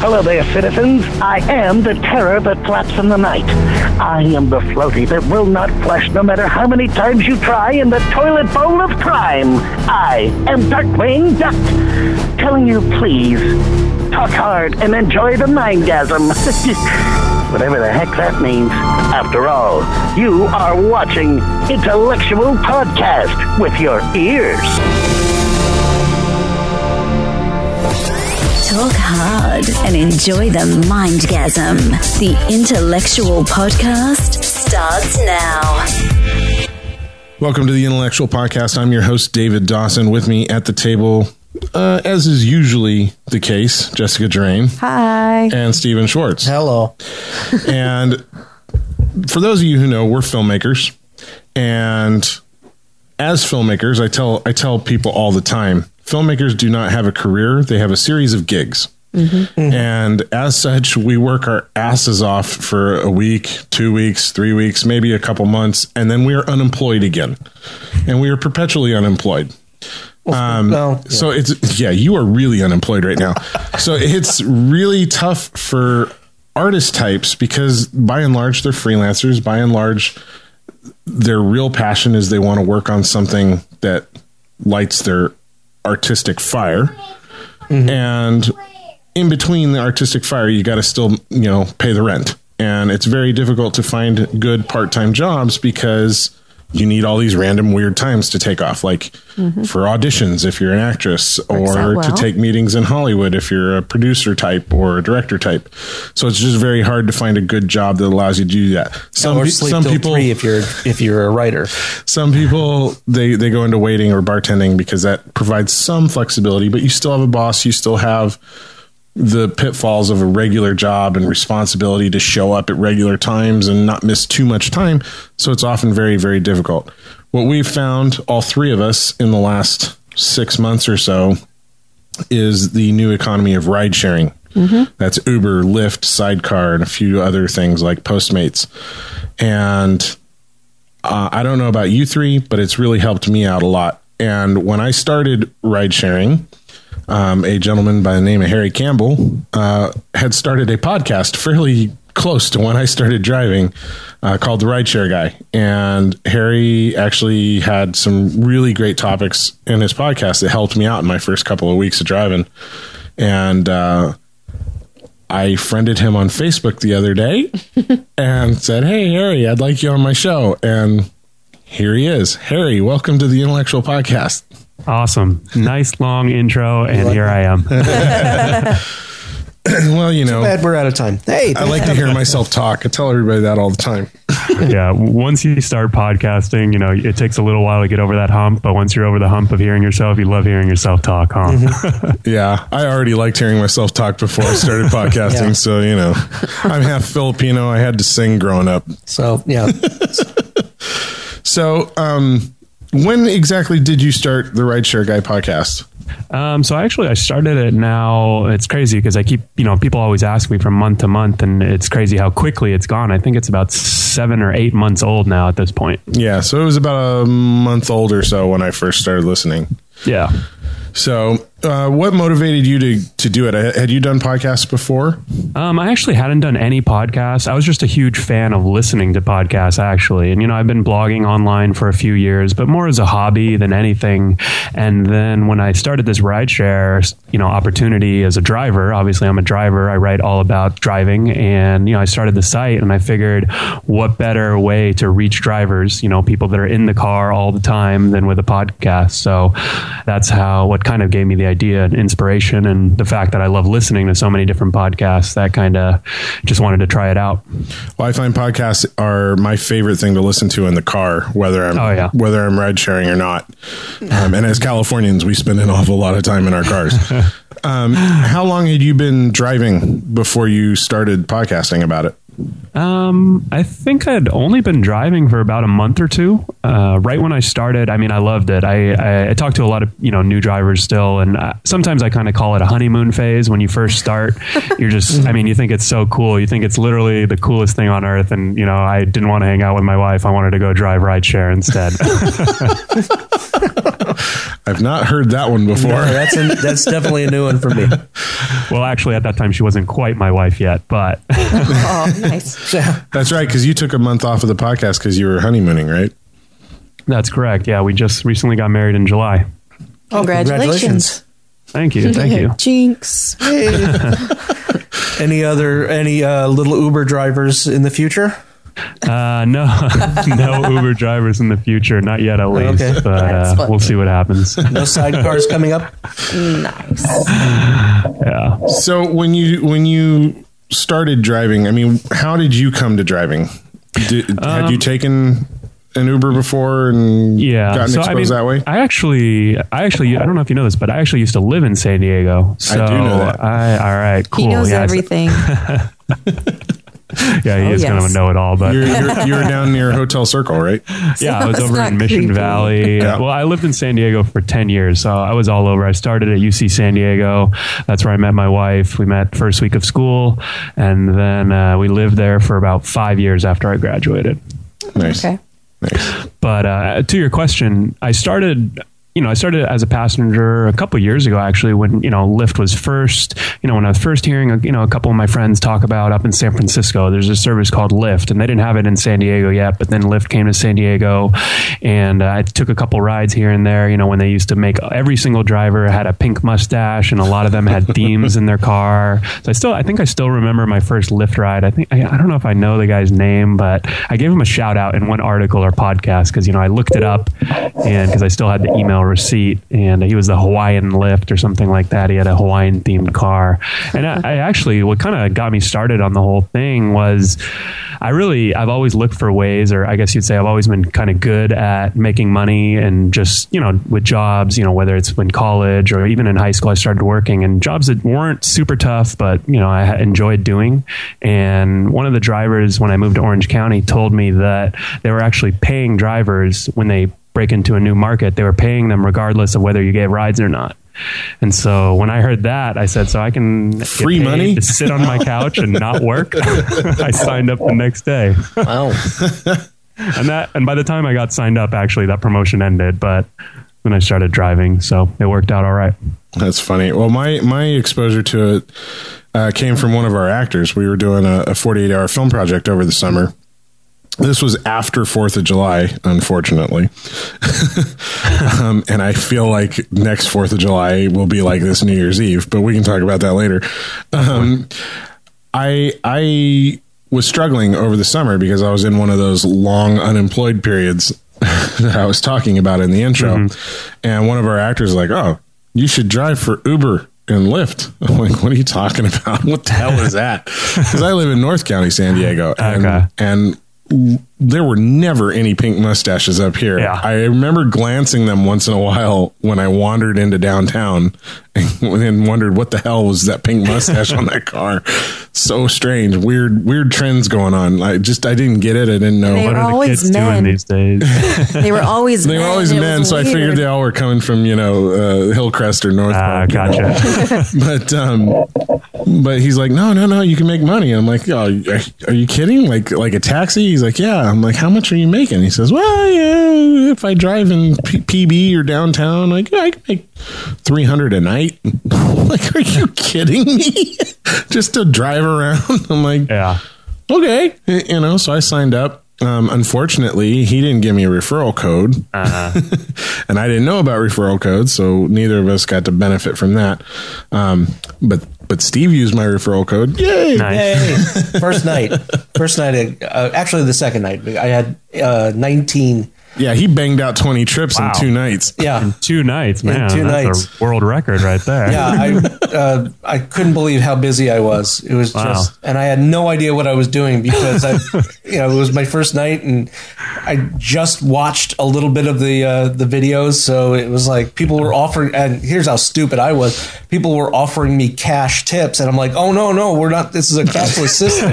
Hello there, citizens. I am the terror that flaps in the night. I am the floaty that will not flush no matter how many times you try in the toilet bowl of crime. I am Darkwing Duck, telling you please, talk hard and enjoy the mindgasm. Whatever the heck that means. After all, you are watching Intellectual Podcast with your ears. Talk hard and enjoy the mindgasm. The Intellectual Podcast starts now. Welcome to the Intellectual Podcast. I'm your host, David Dawson. With me at the table, uh, as is usually the case, Jessica Drain. Hi. And Stephen Schwartz. Hello. and for those of you who know, we're filmmakers. And as filmmakers, I tell I tell people all the time, filmmakers do not have a career; they have a series of gigs. Mm-hmm. And as such, we work our asses off for a week, two weeks, three weeks, maybe a couple months, and then we are unemployed again. And we are perpetually unemployed. Um, well, yeah. So it's, yeah, you are really unemployed right now. so it's really tough for artist types because by and large, they're freelancers. By and large, their real passion is they want to work on something that lights their artistic fire. Mm-hmm. And in between the artistic fire, you got to still, you know, pay the rent. And it's very difficult to find good part time jobs because you need all these random weird times to take off, like mm-hmm. for auditions if you're an actress, Works out or to take meetings in Hollywood if you're a producer type or a director type. So it's just very hard to find a good job that allows you to do that. Some, or sleep some people, three if you're if you're a writer. some people they they go into waiting or bartending because that provides some flexibility but you still have a boss you still have the pitfalls of a regular job and responsibility to show up at regular times and not miss too much time so it's often very very difficult. What we've found all three of us in the last six months or so is the new economy of ride sharing. That's uber lyft sidecar and a few other things like postmates. And uh, I don't know about you three, but it's really helped me out a lot. And when I started ride sharing, um, a gentleman by the name of Harry Campbell uh, had started a podcast fairly close to when I started driving uh, called The Rideshare Guy. And Harry actually had some really great topics in his podcast that helped me out in my first couple of weeks of driving. And uh, I friended him on Facebook the other day and said, Hey, Harry, I'd like you on my show. And here he is. Harry, welcome to the Intellectual Podcast. Awesome. Nice long intro, and here I am. well, you know, Bad, we're out of time. Hey, I like to hear myself talk. I tell everybody that all the time. yeah. Once you start podcasting, you know, it takes a little while to get over that hump, but once you're over the hump of hearing yourself, you love hearing yourself talk, huh? Yeah, I already liked hearing myself talk before I started podcasting. Yeah. So, you know, I'm half Filipino. I had to sing growing up. so yeah, So, um, when exactly did you start the Rideshare Guy podcast? Um, so actually, I started it now. It's crazy because I keep, you know, people always ask me from month to month, and it's crazy how quickly it's gone. I think it's about seven or eight months old now at this point. Yeah, so it was about a month old or so when I first started listening. Yeah. So, uh, what motivated you to to do it? Had you done podcasts before? Um, I actually hadn't done any podcasts. I was just a huge fan of listening to podcasts, actually. And, you know, I've been blogging online for a few years, but more as a hobby than anything. And then when I started this rideshare, you know, opportunity as a driver, obviously I'm a driver. I write all about driving. And, you know, I started the site and I figured what better way to reach drivers, you know, people that are in the car all the time than with a podcast. So that's how, what kind of gave me the idea and inspiration and the fact that I love listening to so many different podcasts that kind of just wanted to try it out. Well, I find podcasts are my favorite thing to listen to in the car, whether I'm Oh, yeah. whether I'm ride sharing or not. Um, and as Californians, we spend an awful lot of time in our cars. um, how long had you been driving before you started podcasting about it? Um, I think I'd only been driving for about a month or two. Uh, right when I started, I mean, I loved it. I, I, I talked to a lot of you know new drivers still, and uh, sometimes I kind of call it a honeymoon phase. When you first start, you're just, I mean, you think it's so cool. You think it's literally the coolest thing on earth, and you know, I didn't want to hang out with my wife. I wanted to go drive rideshare instead. I I've not heard that one before. No, that's a, that's definitely a new one for me. Well, actually, at that time, she wasn't quite my wife yet, but Oh, nice. Yeah. That's right, because you took a month off of the podcast because you were honeymooning, right? that's correct. Yeah, we just recently got married in July. Congratulations. Thank you. Thank you. Jinx. Any other any uh, little Uber drivers in the future? Uh, no, no Uber drivers in the future, not yet at least. Okay. But uh, we'll see what happens. No sidecars coming up. nice. yeah. So when you when you started driving, I mean, how did you come to driving? Did, had you taken an Uber before and Um, Yeah, gotten so exposed I mean, that way? I actually, I actually, I don't know if you know this, but I actually used to live in San Diego. So do know that. I, all right, cool. He knows yeah, everything. Yeah, he Oh, is kind of a know-it-all, but You're, you're, you're down near Hotel Circle, right? yeah, I was That's over in Mission creepy. Valley. Yeah. Well, I lived in San Diego for 10 years, so I was all over. I started at UC San Diego. That's where I met my wife. We met first week of school, and then uh, we lived there for about five years after I graduated. Nice. Okay. Nice. But uh, to your question, I started. You know, I started as a passenger a couple years ago, actually, when you know Lyft was first. You know, when I was first hearing, you know, a couple of my friends talk about up in San Francisco, there's a service called Lyft, and they didn't have it in San Diego yet. But then Lyft came to San Diego, and uh, I took a couple rides here and there. You know, when they used to make every single driver had a pink mustache, and a lot of them had themes in their car. So I still, I think I still remember my first Lyft ride. I think I, I don't know if I know the guy's name, but I gave him a shout out in one article or podcast because you know I looked it up, and because I still had the email receipt, and he was the Hawaiian Lyft or something like that. He had a Hawaiian themed car, and I, I actually what kind of got me started on the whole thing was I really I've always looked for ways, or I guess you'd say I've always been kind of good at making money and just you know with jobs, you know whether it's in college or even in high school, I started working and jobs that weren't super tough, but you know I enjoyed doing. And one of the drivers when I moved to Orange County told me that they were actually paying drivers when they break into a new market, they were paying them regardless of whether you gave rides or not. And so when I heard that, I said, "So I can get Free paid money? to sit on my couch and not work." I signed up the next day, Wow. and that and by the time I got signed up, actually that promotion ended. But then I started driving, so it worked out all right. That's funny. Well, my my exposure to it uh, came from one of our actors. We were doing a, a 48 hour film project over the summer. This was after Fourth of July, unfortunately, um, and I feel like next Fourth of July will be like this New Year's Eve. But we can talk about that later. Um, I I was struggling over the summer because I was in one of those long unemployed periods that I was talking about in the intro. And one of our actors was like, "Oh, you should drive for Uber and Lyft." I'm like, "What are you talking about? What the hell is that?" Because I live in North County, San Diego, and Okay. and there were never any pink mustaches up here. Yeah. I remember glancing them once in a while when I wandered into downtown and, and wondered what the hell was that pink mustache on that car. So strange, weird, weird trends going on. I just I didn't get it. I didn't know. They What were are the always kids men. doing these days? They were always They were men. always It men, was so I figured they all were coming from you know uh, Hillcrest or North Ah, Park. you know. gotcha. But um, but he's like, no, no, no, you can make money. I'm like, oh, are, are you kidding? Like like a taxi? He's like, yeah. I'm like, how much are you making? He says, well, yeah, if I drive in P- PB or downtown, like I can make three hundred a night. Like, are you kidding me? Just to drive around? I'm like, yeah. okay, you know. So I signed up. Um, unfortunately, he didn't give me a referral code, and I didn't know about referral codes, so neither of us got to benefit from that. Um, but but Steve used my referral code. Yay! Nice. Hey, first night. First night. Uh, actually, the second night. I had uh, 19. Yeah, he banged out twenty trips Wow. in two nights. Yeah. In Two nights, man. In two That's nights. a world record right there. Yeah, I uh, I couldn't believe how busy I was. It was Wow. just, and I had no idea what I was doing because I, you know, it was my first night, and I just watched a little bit of the uh, the videos. So it was like people were offering, and here's how stupid I was: people were offering me cash tips, and I'm like, oh no, no, we're not. This is a cashless system.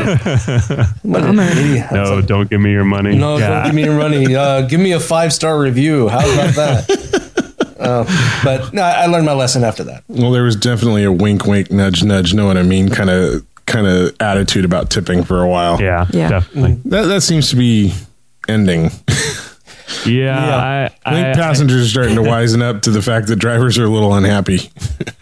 What an idiot. I was No, like, don't give me your money. no, yeah. don't give me your money. Uh, give me a five star review. How about that? uh, but no, I learned my lesson after that. Well, there was definitely a wink, wink, nudge, nudge. Know what I mean? Kind of kind of attitude about tipping for a while. yeah, Yeah. definitely. that that seems to be ending. Yeah, I think passengers are starting to wisen up to the fact that drivers are a little unhappy.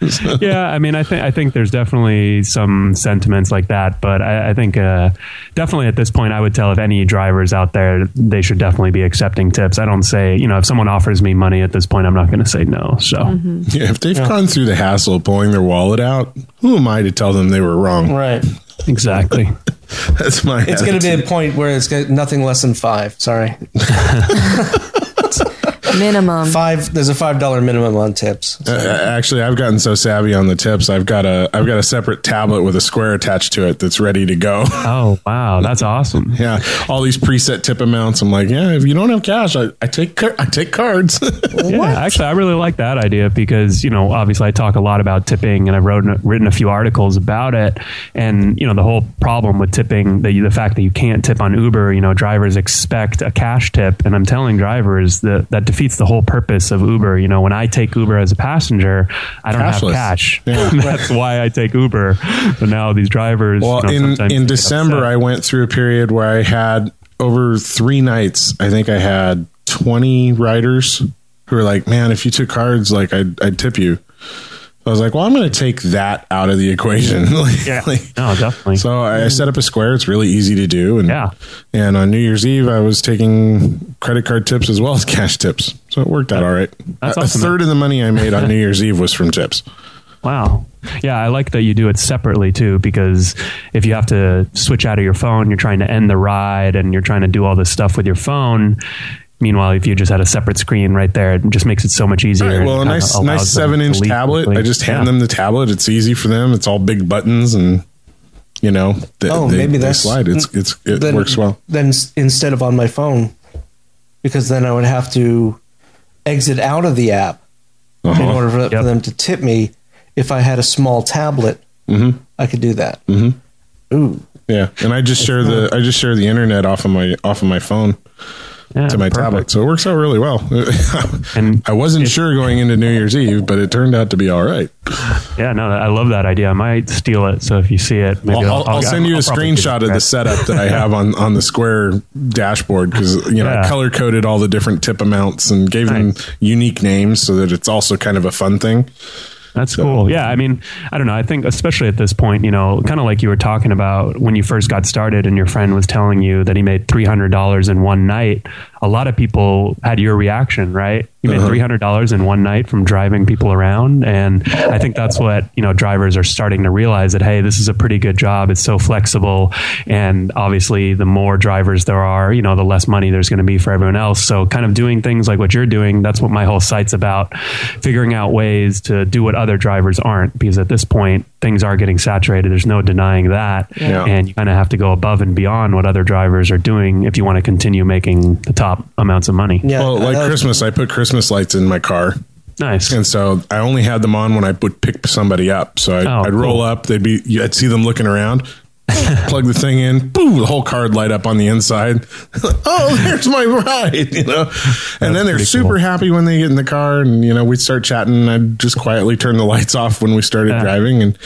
yeah, I mean, I think I think there's definitely some sentiments like that, but I, I think uh, definitely at this point, I would tell if any drivers out there, they should definitely be accepting tips. I don't say, you know, if someone offers me money at this point, I'm not going to say no. So, yeah, if they've gone through the hassle of pulling their wallet out, who am I to tell them they were wrong? Right. Exactly. That's my. It's going to be a point where it's got nothing less than five. Sorry, Minimum. five. There's a five dollar minimum on tips. Uh, actually, I've gotten so savvy on the tips. I've got a I've got a separate tablet with a square attached to it that's ready to go. Oh wow, that's awesome. yeah, all these preset tip amounts. I'm like, yeah, if you don't have cash, I, I take I take cards. Yeah, actually, I really like that idea because you know, obviously, I talk a lot about tipping, and I've wrote, written a few articles about it. And you know, the whole problem with tipping, the the fact that you can't tip on Uber, you know, drivers expect a cash tip, and I'm telling drivers that that defeats the whole purpose of Uber. You know, when I take Uber as a passenger, I don't Cashless. have cash. Yeah. That's why I take Uber. But now these drivers, well, you know, in in December. I went through a period where I had over three nights. I think I had 20 riders who were like, "Man, if you took cards, like I'd, I'd tip you." I was like, "Well, I'm going to take that out of the equation." Like- yeah, like- no, definitely. So I, I set up a square. It's really easy to do, and Yeah. And on New Year's Eve, I was taking credit card tips as well as cash tips, so it worked out all right. That's a, awesome, a third of the money I made on New Year's Eve was from tips. Wow. Yeah, I like that you do it separately too, because if you have to switch out of your phone, you're trying to end the ride and you're trying to do all this stuff with your phone. Meanwhile, if you just had a separate screen right there, it just makes it so much easier. All right, and well, a nice, nice seven-inch tablet. quickly. I just hand Yeah. them the tablet. It's easy for them. It's all big buttons, and you know, they, Oh, they, maybe they that's slide. It's it's it then, works well. Then instead of on my phone, because then I would have to exit out of the app in Uh-huh. order for, Yep. for them to tip me. If I had a small tablet, Mm-hmm. I could do that. Ooh, Yeah, and I just share the I just share the internet off of my off of my phone Yeah, to my perfect. tablet, so it works out really well. And I wasn't sure going into New Year's Eve, but it turned out to be all right. Yeah, no, I love that idea. I might steal it. So if you see it, maybe I'll, I'll, I'll, send you a I'll screenshot of the setup that I have on, on the Square dashboard because you know I color coded all the different tip amounts and gave them unique names so that it's also kind of a fun thing. That's cool. Yeah, I mean, I don't know. I think especially at this point, you know, kind of like you were talking about when you first got started, and your friend was telling you that he made three hundred dollars in one night. A lot of people had your reaction, right? You made Uh-huh. three hundred dollars in one night from driving people around, and I think that's what you know drivers are starting to realize that hey, this is a pretty good job. It's so flexible, and obviously, the more drivers there are, you know, the less money there's going to be for everyone else. So, kind of doing things like what you're doing. That's what my whole site's about: figuring out ways to do what other drivers aren't. Because at this point, things are getting saturated. There's no denying that, Yeah. and you kind of have to go above and beyond what other drivers are doing if you want to continue making the top amounts of money. yeah. well, like uh, Christmas, I put Christmas lights in my car. Nice. And so I only had them on when I would pick somebody up. So I'd, Oh, I'd roll cool. up, they'd be, I'd see them looking around, plug the thing in, boom, the whole card light up on the inside. oh, there's my ride, you know? And then they're super cool. happy when they get in the car and, you know, we'd start chatting and I'd just quietly turn the lights off when we started Yeah. driving and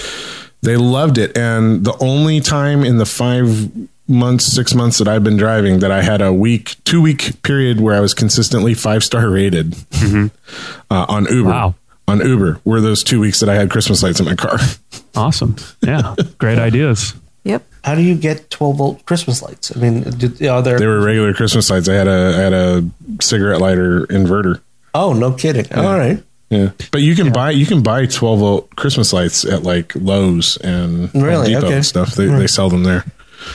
they loved it. And the only time in the five months, six months that I've been driving that I had a week, two week period where I was consistently five star rated uh, on Uber. Mm-hmm. Wow. On Uber were those two weeks that I had Christmas lights in my car. Awesome. Yeah. Great ideas. Yep. How do you get 12 volt Christmas lights? I mean, do, are there? They were regular Christmas lights. I had a I had a cigarette lighter inverter. oh, no kidding. All right. Yeah, but you can buy you can buy twelve volt Christmas lights at like Lowe's and Home Really? Depot Okay. and stuff. They they sell them there.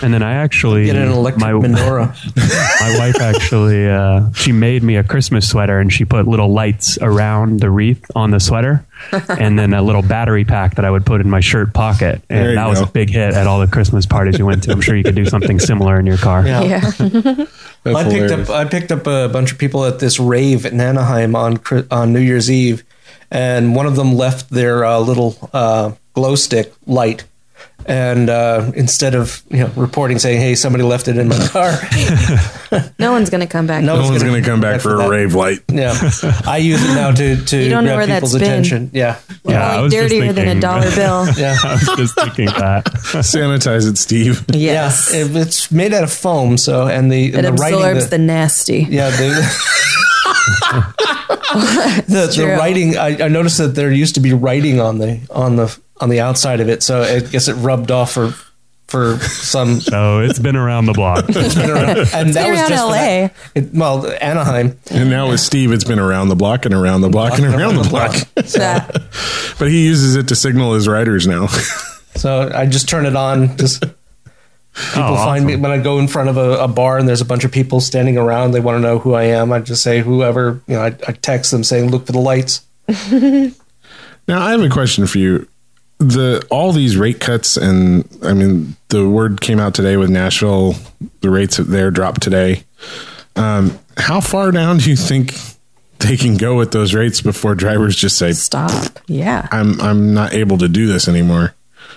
And then I actually Get an electric my, menorah. my wife actually uh, she made me a Christmas sweater and she put little lights around the wreath on the sweater and then a little battery pack that I would put in my shirt pocket and you that was a big hit at all the Christmas parties you went to. I'm sure you could do something similar in your car. Yeah. Yeah. That's I picked hilarious. up I picked up a bunch of people at this rave in Anaheim on on New Year's Eve, and one of them left their uh, little uh, glow stick light, and uh, instead of you know reporting saying hey somebody left it in my car, No one's going to come back. No No one's one's gonna going to come back back for for a that. rave light. Yeah, I use it now to to You don't know grab people's that's people's been. attention. Yeah, Yeah, I Probably was just dirtier than a thinking- dollar bill. yeah. I was just thinking that. Sanitize it, Steve. Yes. Yeah, it- it's made out of foam, so and the it and the absorbs writing, the nasty. yeah the the, the writing. I, I noticed that there used to be writing on the on the on the outside of it, so I guess it rubbed off for for some. So it's been around the block. and that was around just LA. It, well, Anaheim. And now with Steve, it's been around the block and around the block and around the block. That- But he uses it to signal his riders now. So I just turn it on. Just people Oh, find me when I go in front of a, a bar and there's a bunch of people standing around. They want to know who I am. I just say whoever. You know, I, I text them saying, "Look for the lights." Now I have a question for you. The all these rate cuts and I mean the word came out today with Nashville. The rates there dropped today. Um, how far down do you think they can go with those rates before drivers just say, Stop. Yeah. "I'm I'm not able to do this anymore"?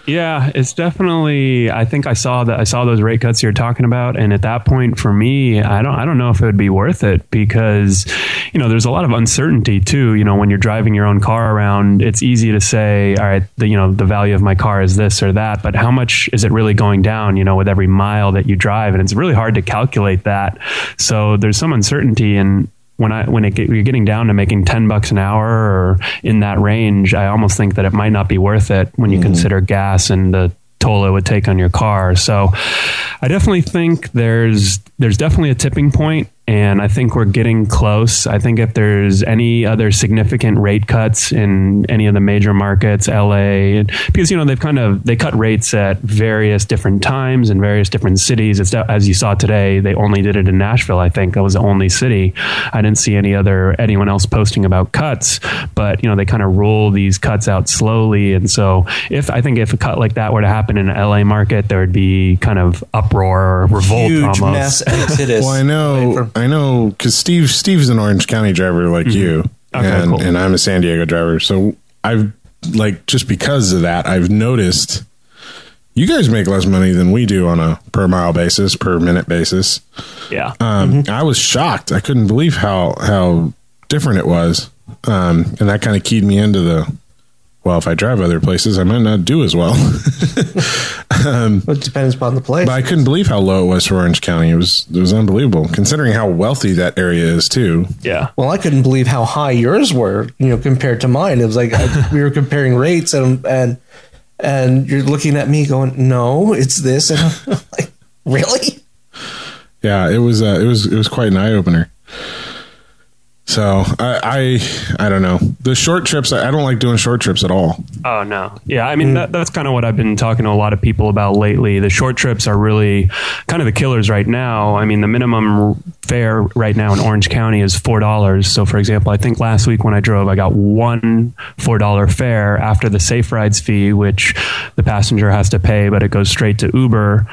Yeah, it's definitely. I think I saw that. I saw those rate cuts you're talking about, and at that point, for me, I don't. I don't know if it would be worth it because, you know, there's a lot of uncertainty too. You know, when you're driving your own car around, it's easy to say, all right, the, you know, the value of my car is this or that, but how much is it really going down? You know, with every mile that you drive, and it's really hard to calculate that. So there's some uncertainty and when I when it, you're getting down to making ten bucks an hour or in that range, I almost think that it might not be worth it when you hmm. consider gas and the toll it would take on your car. So I definitely think there's there's definitely a tipping point and I think we're getting close. I think if there's any other significant rate cuts in any of the major markets, LA, because you know they've kind of they cut rates at various different times in various different cities. It's as you saw today, they only did it in Nashville. I think that was the only city. I didn't see any other anyone else posting about cuts, but you know they kind of roll these cuts out slowly. And so if I think if a cut like that were to happen in an LA market, there would be kind of uproar or revolt Huge almost. mass exodus. Well, I know, From- I know, because Steve Steve's an Orange County driver like you, Mm-hmm. Okay, and cool. and I'm a San Diego driver. So I've like just because of that, I've noticed you guys make less money than we do on a per mile basis, per minute basis. Yeah. Um, I was shocked. I couldn't believe how how different it was, um, and that kind of keyed me into the. Well, if I drive other places, I might not do as well. it depends upon the place. But I couldn't believe how low it was for Orange County. It was it was unbelievable, considering how wealthy that area is too. yeah. Well, I couldn't believe how high yours were, you know, compared to mine. It was like I, we were comparing rates, and and and you're looking at me going, "No, it's this," and I'm like, "Really?" Yeah, it was uh, it was it was quite an eye opener. So I, I I don't know the short trips. I, don't like doing short trips at all. Oh no, yeah. I mean, that, that's kind of what I've been talking to a lot of people about lately. The short trips are really kind of the killers right now. I mean, the minimum fare right now in Orange County is four dollars. So, for example, I think last week when I drove, I got one four dollar fare after the Safe Rides fee, which the passenger has to pay, but it goes straight to Uber.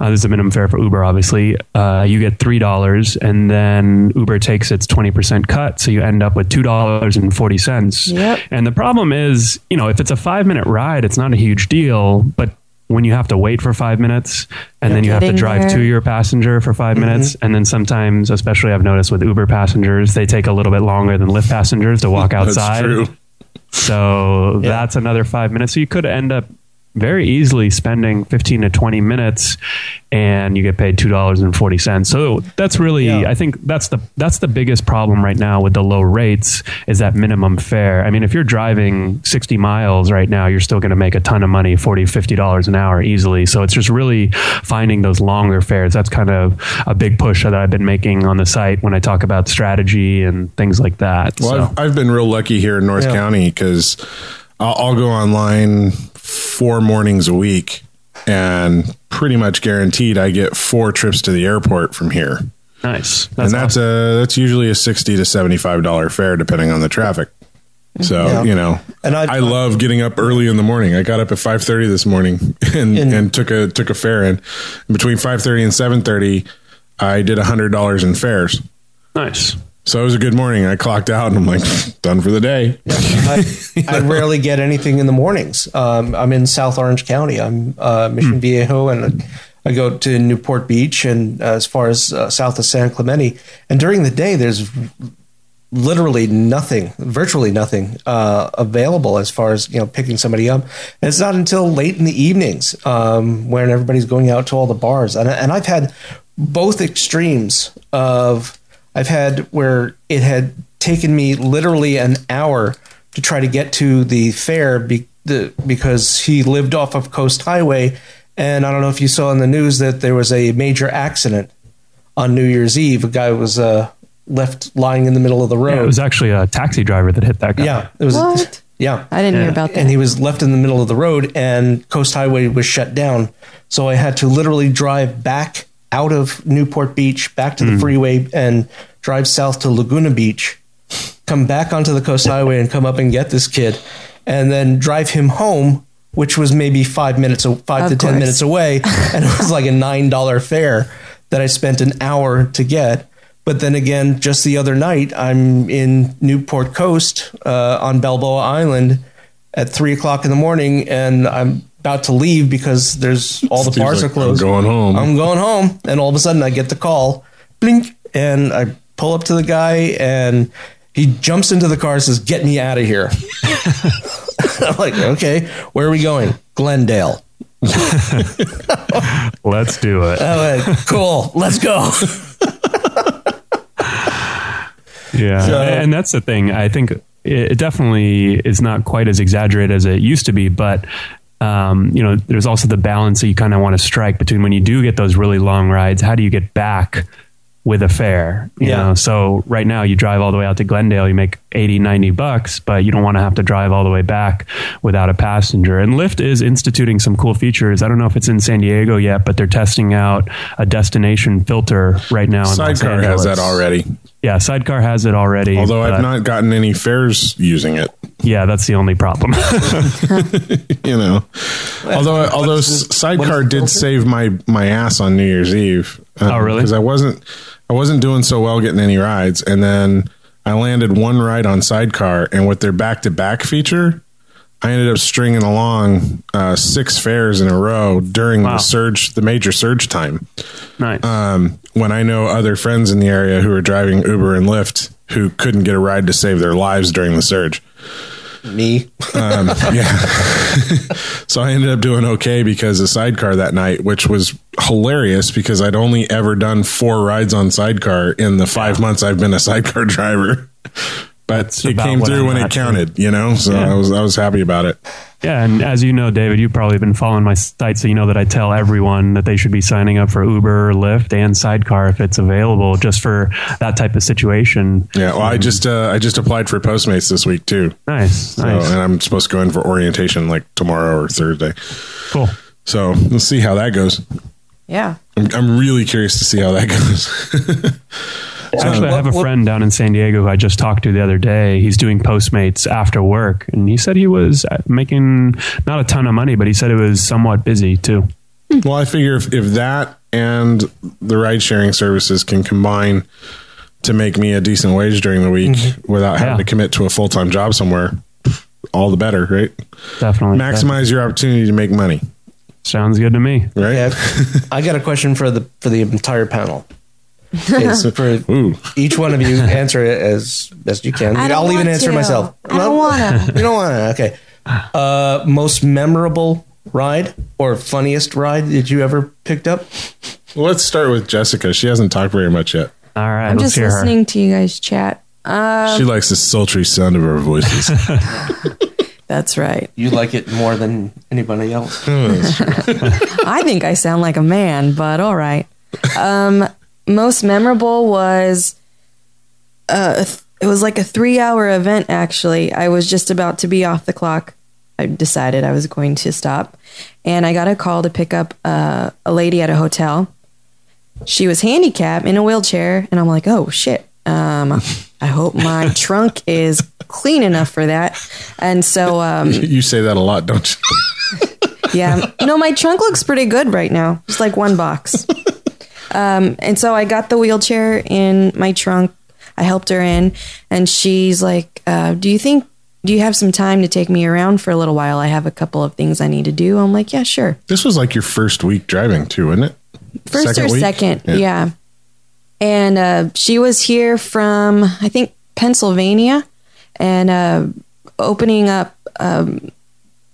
Uh, there's a minimum fare for Uber, obviously. Uh, you get three dollars, and then Uber takes its twenty percent cut, so you end up with two dollars and forty cents. Yep. And the problem is, you know, if it's a five minute ride, it's not a huge deal. But when you have to wait for five minutes and then you have to drive there. to your passenger for 5 minutes, and then sometimes, especially I've noticed with Uber passengers, they take a little bit longer than Lyft passengers to walk That's outside. true. So that's another five minutes. So you could end up very easily spending 15 to 20 minutes and you get paid $2.40. So that's really Yeah. I think that's the that's the biggest problem right now with the low rates is that minimum fare. I mean, if you're driving 60 miles right now, you're still going to make a ton of money, 40 50 dollars an hour easily. So it's just really finding those longer fares. That's kind of a big push that I've been making on the site when I talk about strategy and things like that. Well, so. I've, I've been real lucky here in North Yeah. County because I'll, I'll go online four mornings a week and pretty much guaranteed I get four trips to the airport from here. nice. and that's a that's usually a sixty to seventy five dollar fare depending on the traffic. So Yeah. you know, And I- I love getting up early in the morning. I got up at five thirty this morning and, And- and took a took a fare in between five thirty and seven thirty. I did a hundred dollars in fares. nice. So it was a good morning. I clocked out and I'm like done for the day. I, I rarely get anything in the mornings. Um, I'm in South Orange County. I'm uh, Mission Viejo, and I go to Newport Beach and uh, as far as uh, south of San Clemente. And during the day, there's literally nothing, virtually nothing uh, available as far as you know picking somebody up. And it's not until late in the evenings um, when everybody's going out to all the bars. And, and I've had both extremes of I've had where it had taken me literally an hour to try to get to the fair be, the, because he lived off of Coast Highway. And I don't know if you saw in the news that there was a major accident on New Year's Eve. A guy was uh, left lying in the middle of the road. Yeah, it was actually a taxi driver that hit that guy. Yeah, it was. What? Yeah, I didn't hear about that. and he was left in the middle of the road, and Coast Highway was shut down. So I had to literally drive back out of Newport Beach, back to the freeway, and drive south to Laguna Beach, come back onto the Coast Highway, and come up and get this kid, and then drive him home. Which was maybe five minutes, five Of to ten minutes away, and it was like a nine dollar fare that I spent an hour to get. But then again, just the other night, I'm in Newport Coast uh, on Balboa Island at three o'clock in the morning, and I'm about to leave because there's all the Steve's bars like, are closed. "I'm going home." I'm going home, and all of a sudden I get the call, blink, and I pull up to the guy, and he jumps into the car and says, "Get me out of here." I'm like, "Okay, where are we going?" Glendale. Let's do it. Like, cool, let's go. Yeah, So- and that's the thing. I think it definitely is not quite as exaggerated as it used to be, but um, you know, there's also the balance that you kind of want to strike between when you do get those really long rides. How do you get back with a fare? You Yeah. know, so right now you drive all the way out to Glendale, you make 80, 90 bucks, but you don't want to have to drive all the way back without a passenger. And Lyft is instituting some cool features. I don't know if it's in San Diego yet, but they're testing out a destination filter right now. In Los Sidecar has that already. Yeah, Sidecar has it already. Although I've not gotten any fares using it. Yeah, that's the only problem. you know. Although although What's Sidecar what is did filter? save my my ass on New Year's Eve. Uh, Oh, really? Because I wasn't I wasn't doing so well getting any rides, and then I landed one ride on Sidecar, and with their back to back feature. I ended up stringing along uh, six fares in a row during Wow. the surge, the major surge time. nice. Um, when I know other friends in the area who are driving Uber and Lyft who couldn't get a ride to save their lives during the surge. Me. Um, yeah. so I ended up doing okay because of sidecar that night, which was hilarious because I'd only ever done four rides on sidecar in the five months I've been a sidecar driver. But it came through I'm when it at, too. counted, you know. So Yeah. I was I was happy about it. yeah, and as you know, David, you've probably been following my site, so you know that I tell everyone that they should be signing up for Uber, Lyft, and Sidecar if it's available, just for that type of situation. Yeah. Well, I just uh, I just applied for Postmates this week too. Nice, So, nice, and I'm supposed to go in for orientation like tomorrow or Thursday. cool. So we'll see how that goes. yeah. I'm, I'm really curious to see how that goes. Actually, I have a what- what- friend down in San Diego who I just talked to the other day. He's doing Postmates after work, and he said he was uh, making not a ton of money, but he said it was somewhat busy too. Well, I figure if, if that and the ride sharing services can combine to make me a decent wage during the week without having Yeah. to commit to a full time job somewhere, all the better, right? Definitely, Maximize your opportunity to make money, Sounds good to me. right? Yeah, I got a question for the for the entire panel. It's for each one of you answer it as best you can. I don't I'll even want answer to. myself. I don't wanna. You don't want to. Okay. Uh, most memorable ride or funniest ride that you ever picked up? Let's start with Jessica. She hasn't talked very much yet. All right, I'm let's just hear her. listening to you guys chat. Uh, she likes the sultry sound of our voices. that's right. You like it more than anybody else. I think I sound like a man, but all right. Um, most memorable was uh, it was like a three hour event. Actually, I was just about to be off the clock. I decided I was going to stop, and I got a call to pick up uh, a lady at a hotel. She was handicapped in a wheelchair, and I'm like, oh shit. Um, I hope my trunk is clean enough for that. And so, um, you say that a lot, don't you? yeah. No, my trunk looks pretty good right now. Just like one box. Um, and so I got the wheelchair in my trunk. I helped her in, and she's like, uh, "Do you think do you have some time to take me around for a little while? I have a couple of things I need to do. I'm like, yeah, sure. This was like your first week driving too, isn't it? First Second or week? second, Yeah. yeah. And uh, she was here from, I think, Pennsylvania and uh, opening up um,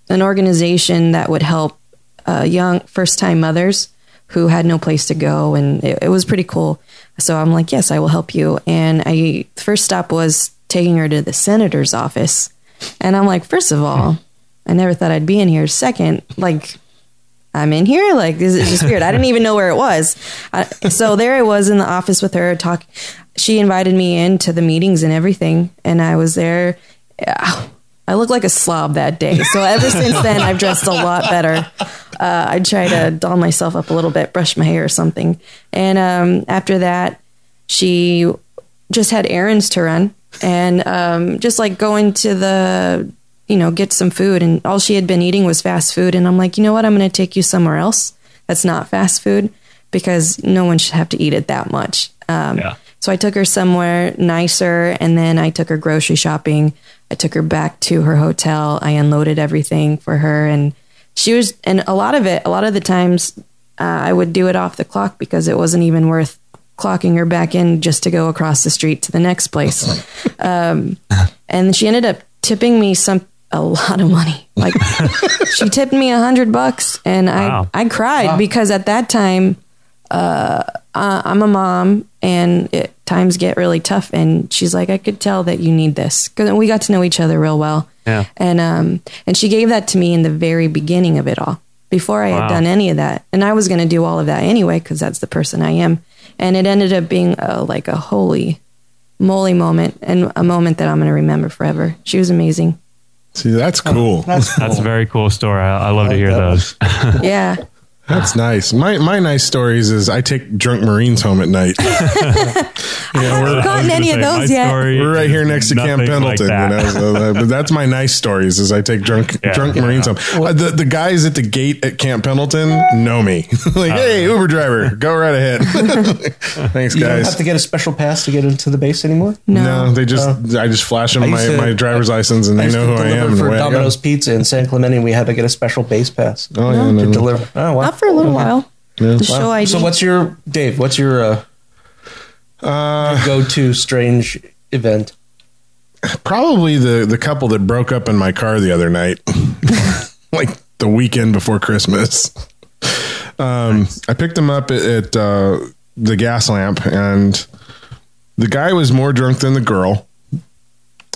an organization that would help uh, young first time mothers who had no place to go. And it, it was pretty cool. So I'm like, yes, I will help you. And I first stop was taking her to the senator's office. And I'm like, first of all, I never thought I'd be in here. Second, like, I'm in here. Like this is just weird. I didn't even know where it was. I, so there I was in the office with her. Talk. She invited me into the meetings and everything, and I was there. I looked like a slob that day. So ever since then, I've dressed a lot better. Uh, I try to doll myself up a little bit, brush my hair or something, and um, after that, she just had errands to run and um, just like going to the you know get some food. And all she had been eating was fast food. And i'm like you know what? I'm going to take you somewhere else that's not fast food because no one should have to eat it that much. Um, Yeah. so i took her somewhere nicer and then i took her grocery shopping. I took her back to her hotel. I unloaded everything for her and she was and a lot of it a lot of the times uh, i would do it off the clock because it wasn't even worth clocking her back in just to go across the street to the next place um, and she ended up tipping me some a lot of money. Like she tipped me a hundred bucks, and Wow. I I cried because at that time, uh, uh, I'm a mom, and it, times get really tough. And she's like, I could tell that you need this because we got to know each other real well. Yeah. And um and she gave that to me in the very beginning of it all before I Wow. had done any of that, and I was going to do all of that anyway because that's the person I am. And it ended up being a, like a holy moly moment and a moment that I'm going to remember forever. She was amazing. See, that's cool. That's cool. That's a very cool story. I, I love to like hear those. Yeah. That's nice. My my nice stories is I take drunk Marines home at night. I haven't gotten any of those yet. We're right here next to Camp Nothing like Pendleton, that. you know. So, uh, but that's my nice stories. Is I take drunk Yeah. drunk Yeah. Marines home. Uh, the the guys at the gate at Camp Pendleton know me. like, Uh. hey, Uber driver, go right ahead. Thanks, You don't guys. have to get a special pass to get into the base anymore. no. they just I just flash them my, to- my driver's license and I they used know who I am. for away I go. Domino's Pizza in San Clemente. We had to get a special base pass Oh yeah, to no. deliver. Oh, wow. Not for a little while. Yeah. To show ID. So what's your Dave? What's your uh, Uh, go-to strange event? probably the the couple that broke up in my car the other night, like the weekend before Christmas. Um, I picked them up at, at uh, the Gaslamp, and the guy was more drunk than the girl.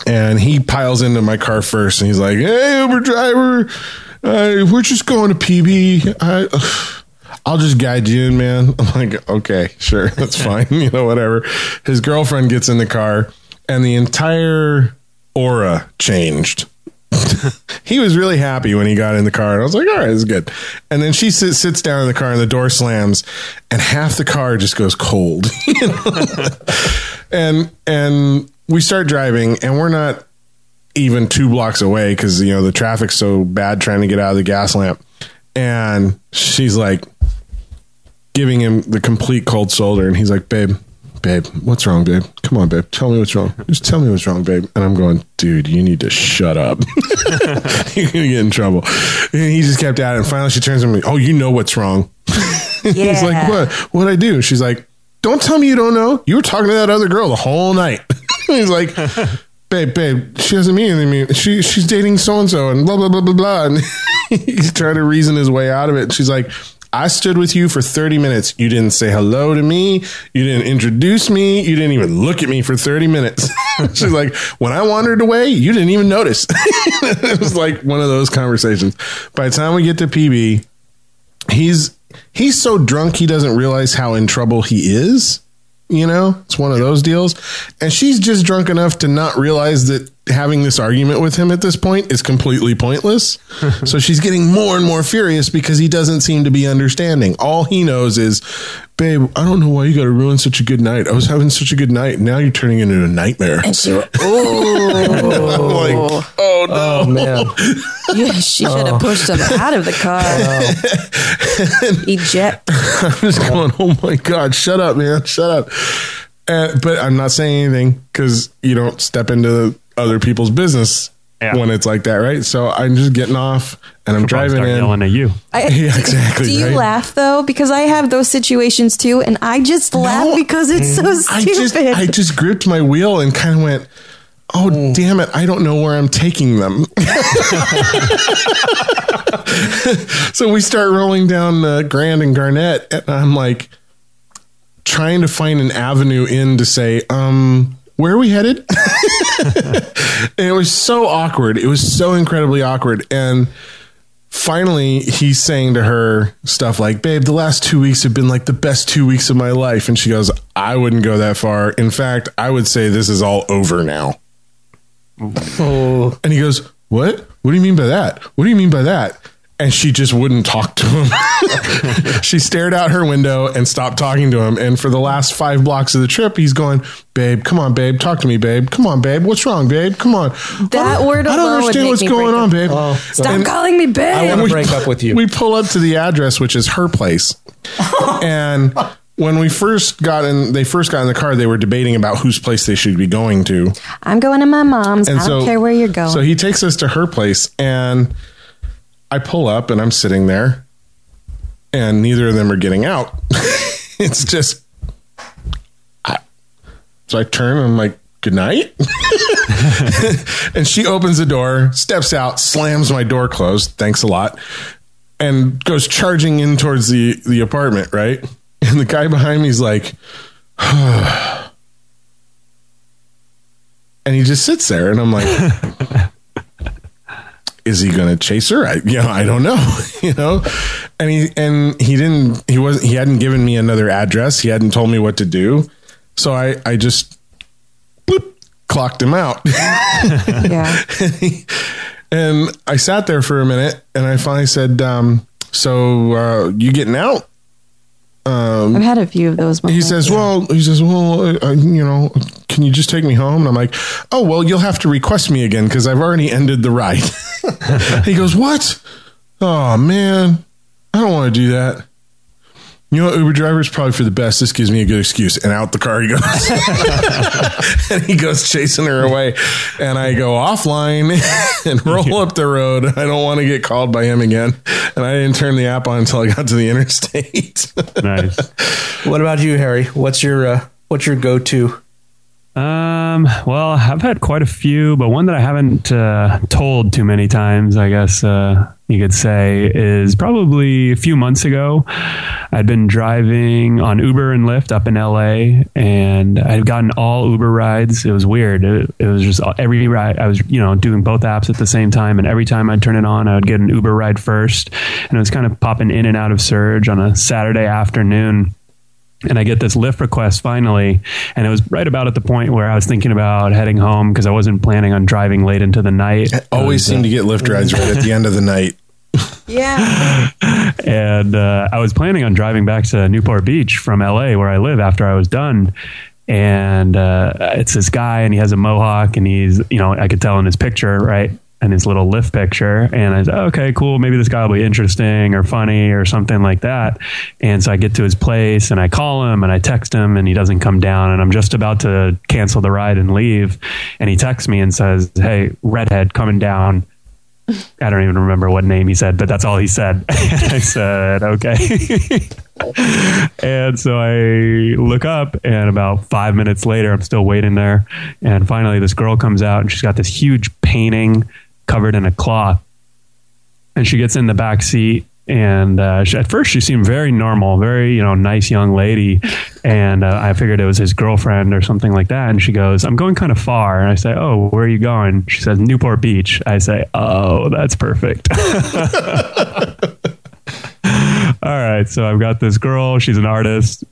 And he piles into my car first, and he's like, "Hey, Uber driver, uh, we're just going to PB. I, I'll just guide you in, man." I'm like, "Okay, sure, that's fine. you know, whatever." His girlfriend gets in the car, and the entire aura changed. he was really happy when he got in the car. And I was like, all right, it's good. And then she sits, sits down in the car and the door slams and half the car just goes cold. and, and we start driving and we're not even two blocks away because, you know, the traffic's so bad trying to get out of the Gaslamp. And she's like giving him the complete cold shoulder. And he's like, babe, babe, what's wrong, babe? Come on, babe. Tell me what's wrong. Just tell me what's wrong, babe. And I'm going, dude, you need to shut up. You're going to get in trouble. And he just kept at it. And finally she turns to me, oh, you know what's wrong. He's like, what? What'd I do? She's like, don't tell me you don't know. You were talking to that other girl the whole night. He's like, babe, babe, she doesn't mean anything. She she's dating so and so and blah blah blah blah blah. And he's trying to reason his way out of it. She's like, I stood with you for 30 minutes. You didn't say hello to me. You didn't introduce me. You didn't even look at me for 30 minutes. She's like, when I wandered away, you didn't even notice. it was like one of those conversations. By the time we get to PB, he's he's so drunk he doesn't realize how in trouble he is. You know, it's one of those deals. And she's just drunk enough to not realize that having this argument with him at this point is completely pointless. so she's getting more and more furious because he doesn't seem to be understanding. All he knows is, babe, I don't know why you got to ruin such a good night. I was having such a good night. Now you're turning into a nightmare. and she, oh, I'm like, oh no. Oh man, yeah, she should have pushed him out of the car. Eject. I'm just going, oh my God, shut up, man, shut up. Uh, but I'm not saying anything because you don't step into other people's business. Yeah. when it's like that, right? So I'm just getting off and I'm I'll probably driving start in. yelling at you. I, Yeah, exactly, Do you right? laugh though? Because I have those situations too, and I just laugh because it's so I stupid. just I just gripped my wheel and kind of went, "Oh damn it! I don't know where I'm taking them." so we start rolling down uh, Grand and Garnet, and I'm like trying to find an avenue in to say, um, "Where are we headed?" and it was so awkward. It was so incredibly awkward, and finally he's saying to her stuff like babe the last two weeks have been like the best two weeks of my life. And she goes i wouldn't go that far. In fact i would say this is all over now. Oh, and he goes what? What do you mean by that? What do you mean by that and she just wouldn't talk to him she stared out her window and stopped talking to him and for the last five blocks of the trip he's going babe come on babe talk to me babe come on babe what's wrong babe come on That I don't- word i don't alone understand what's going on babe Oh, Stop And- calling me babe. I want we- to break up with you. we pull up to the address, which is her place. and when we first got in, they first got in the car, they were debating about whose place they should be going to. I'm going to my mom's. And I so, don't care where you're going. So he takes us to her place, and I pull up, and I'm sitting there, and neither of them are getting out. it's just, I, so I turn, and I'm like, "Good night." and she opens the door, steps out, slams my door closed. Thanks a lot. And goes charging in towards the the apartment, right? And the guy behind me is like, and he just sits there, and I'm like, is he going to chase her? I, you know, I don't know, you know. And he and he didn't. He wasn't. He hadn't given me another address. He hadn't told me what to do. So I, I just bloop, clocked him out. yeah. and I sat there for a minute, and I finally said, um, "So uh, you getting out?" I've had a few of those moments. He says, "Well, he says, well, uh, uh, you know, can you just take me home?" And I'm like, "Oh, well, you'll have to request me again because I've already ended the ride." he goes, "What? Oh man, I don't want to do that." You know, Uber driver is probably for the best. This gives me a good excuse. And out the car he goes. and he goes chasing her away. And I go offline and roll up the road. I don't want to get called by him again. And I didn't turn the app on until I got to the interstate. Nice. what about you, Harry? What's your uh, what's your go to? Um, well, I've had quite a few, but one that I haven't uh, told too many times, I guess uh, you could say, is probably a few months ago. I'd been driving on Uber and Lyft up in LA, and I'd gotten all Uber rides. It was weird. It, it was just every ride. I was, you know, doing both apps at the same time, and every time I'd turn it on, I would get an Uber ride first, and it was kind of popping in and out of surge on a Saturday afternoon and I get this Lyft request finally, and it was right about at the point where I was thinking about heading home because I wasn't planning on driving late into the night. I Always seem to get Lyft rides right at the end of the night. yeah. and uh, I was planning on driving back to Newport Beach from LA, where I live, after I was done. And uh, it's this guy, and he has a mohawk, and he's, you know, I could tell in his picture, right, and his little Lyft picture. And I said, oh, okay, cool, maybe this guy will be interesting or funny or something like that. And so I get to his place, and I call him, and I text him, and he doesn't come down. And I'm just about to cancel the ride and leave, and he texts me and says, "Hey, redhead coming down." I don't even remember what name he said, but that's all he said. I said, okay. and so I look up, and about five minutes later, I'm still waiting there. And finally, this girl comes out, and she's got this huge painting covered in a cloth. And she gets in the back seat. And uh, she, at first, she seemed very normal, very you know nice young lady, and uh, I figured it was his girlfriend or something like that. And she goes, "I'm going kind of far," and I say, "Oh, where are you going?" She says, "Newport Beach." I say, "Oh, that's perfect." All right, so I've got this girl. She's an artist,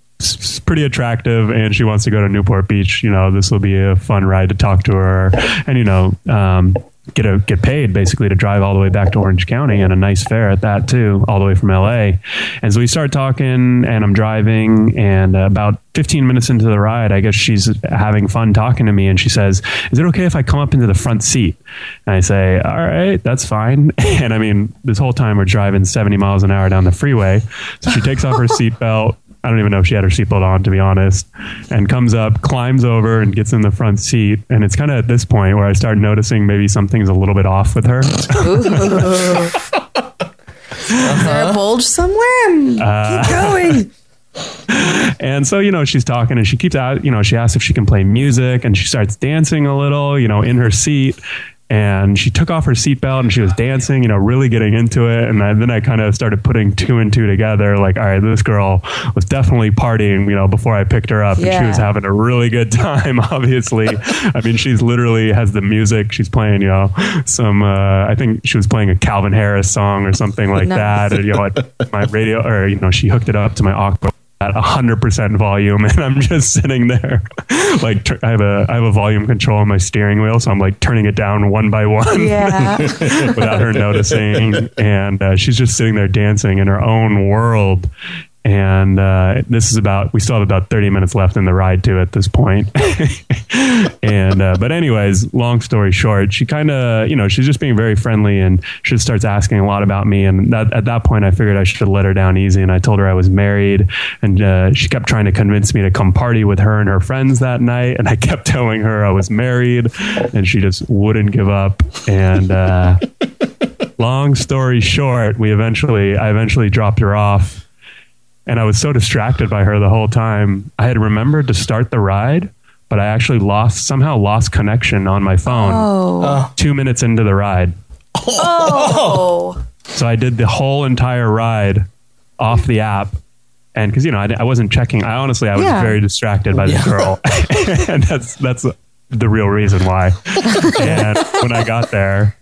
pretty attractive, and she wants to go to Newport Beach. You know, this will be a fun ride to talk to her, and you know, um, get a get paid basically to drive all the way back to Orange County and a nice fare at that too, all the way from LA. And so we start talking, and I'm driving, and about 15 minutes into the ride, I guess she's having fun talking to me, and she says, "Is it okay if I come up into the front seat?" And I say, "All right, that's fine." And I mean, this whole time we're driving 70 miles an hour down the freeway, so she takes off her seatbelt. I don't even know if she had her seatbelt on, to be honest. And comes up, climbs over, and gets in the front seat. And it's kind of at this point where I start noticing maybe something's a little bit off with her. Is there a uh-huh. bulge somewhere? Uh, Keep going. And so, you know, she's talking and she keeps out, you know, she asks if she can play music and she starts dancing a little, you know, in her seat. And she took off her seatbelt and she was dancing, you know, really getting into it. And I, then I kind of started putting two and two together. Like, all right, this girl was definitely partying, you know, before I picked her up. And she was having a really good time, obviously. I mean, she's literally has the music. She's playing, you know, some, uh, I think she was playing a Calvin Harris song or something like Nice. that. And, you know, my radio, or, you know, she hooked it up to my aux at 100% volume and I'm just sitting there. Like tur- I have a I have a volume control on my steering wheel so I'm like turning it down one by one. Yeah. without her noticing. And uh, she's just sitting there dancing in her own world and uh, this is about we still have about 30 minutes left in the ride to at this point. And uh, but anyways long story short she kind of you know she's just being very friendly and she starts asking a lot about me. And that, at that point i figured i should let her down easy. And i told her i was married. And uh, she kept trying to convince me to come party with her and her friends that night. And i kept telling her i was married and she just wouldn't give up. And uh, long story short we eventually i eventually dropped her off and I was so distracted by her the whole time. I had remembered to start the ride, but I actually lost somehow lost connection on my phone Oh. Uh. two minutes into the ride. Oh. So I did the whole entire ride off the app. And because you know I, I wasn't checking, I honestly I was Yeah. very distracted by this girl, and that's that's the real reason why. and when I got there,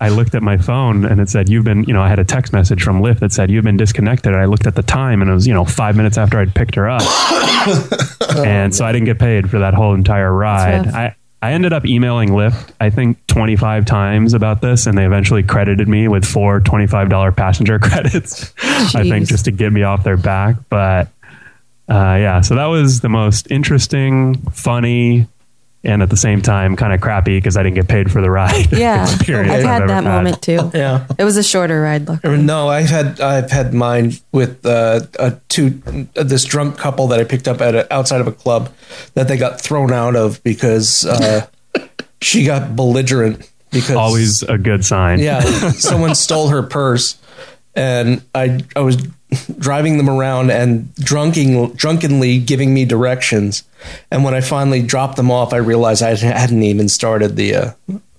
I looked at my phone and it said, "You've been," you know, I had a text message from Lyft that said, "You've been disconnected." And I looked at the time, and it was you know five minutes after I'd picked her up, and so I didn't get paid for that whole entire ride. I I ended up emailing Lyft, I think 25 times about this, and they eventually credited me with four $25 passenger credits, I think, just to get me off their back. But uh, yeah, so that was the most interesting, funny, and at the same time kind of crappy because I didn't get paid for the ride. Yeah. experience I've had ever that moment too. Yeah. It was a shorter ride, luckily. No, I've had I've had mine with uh, a two uh, this drunk couple that I picked up at a, outside of a club that they got thrown out of because uh, she got belligerent because Always a good sign. yeah someone stole her purse and I I was driving them around and drunking drunkenly giving me directions and when I finally dropped them off I realized I hadn't even started the uh,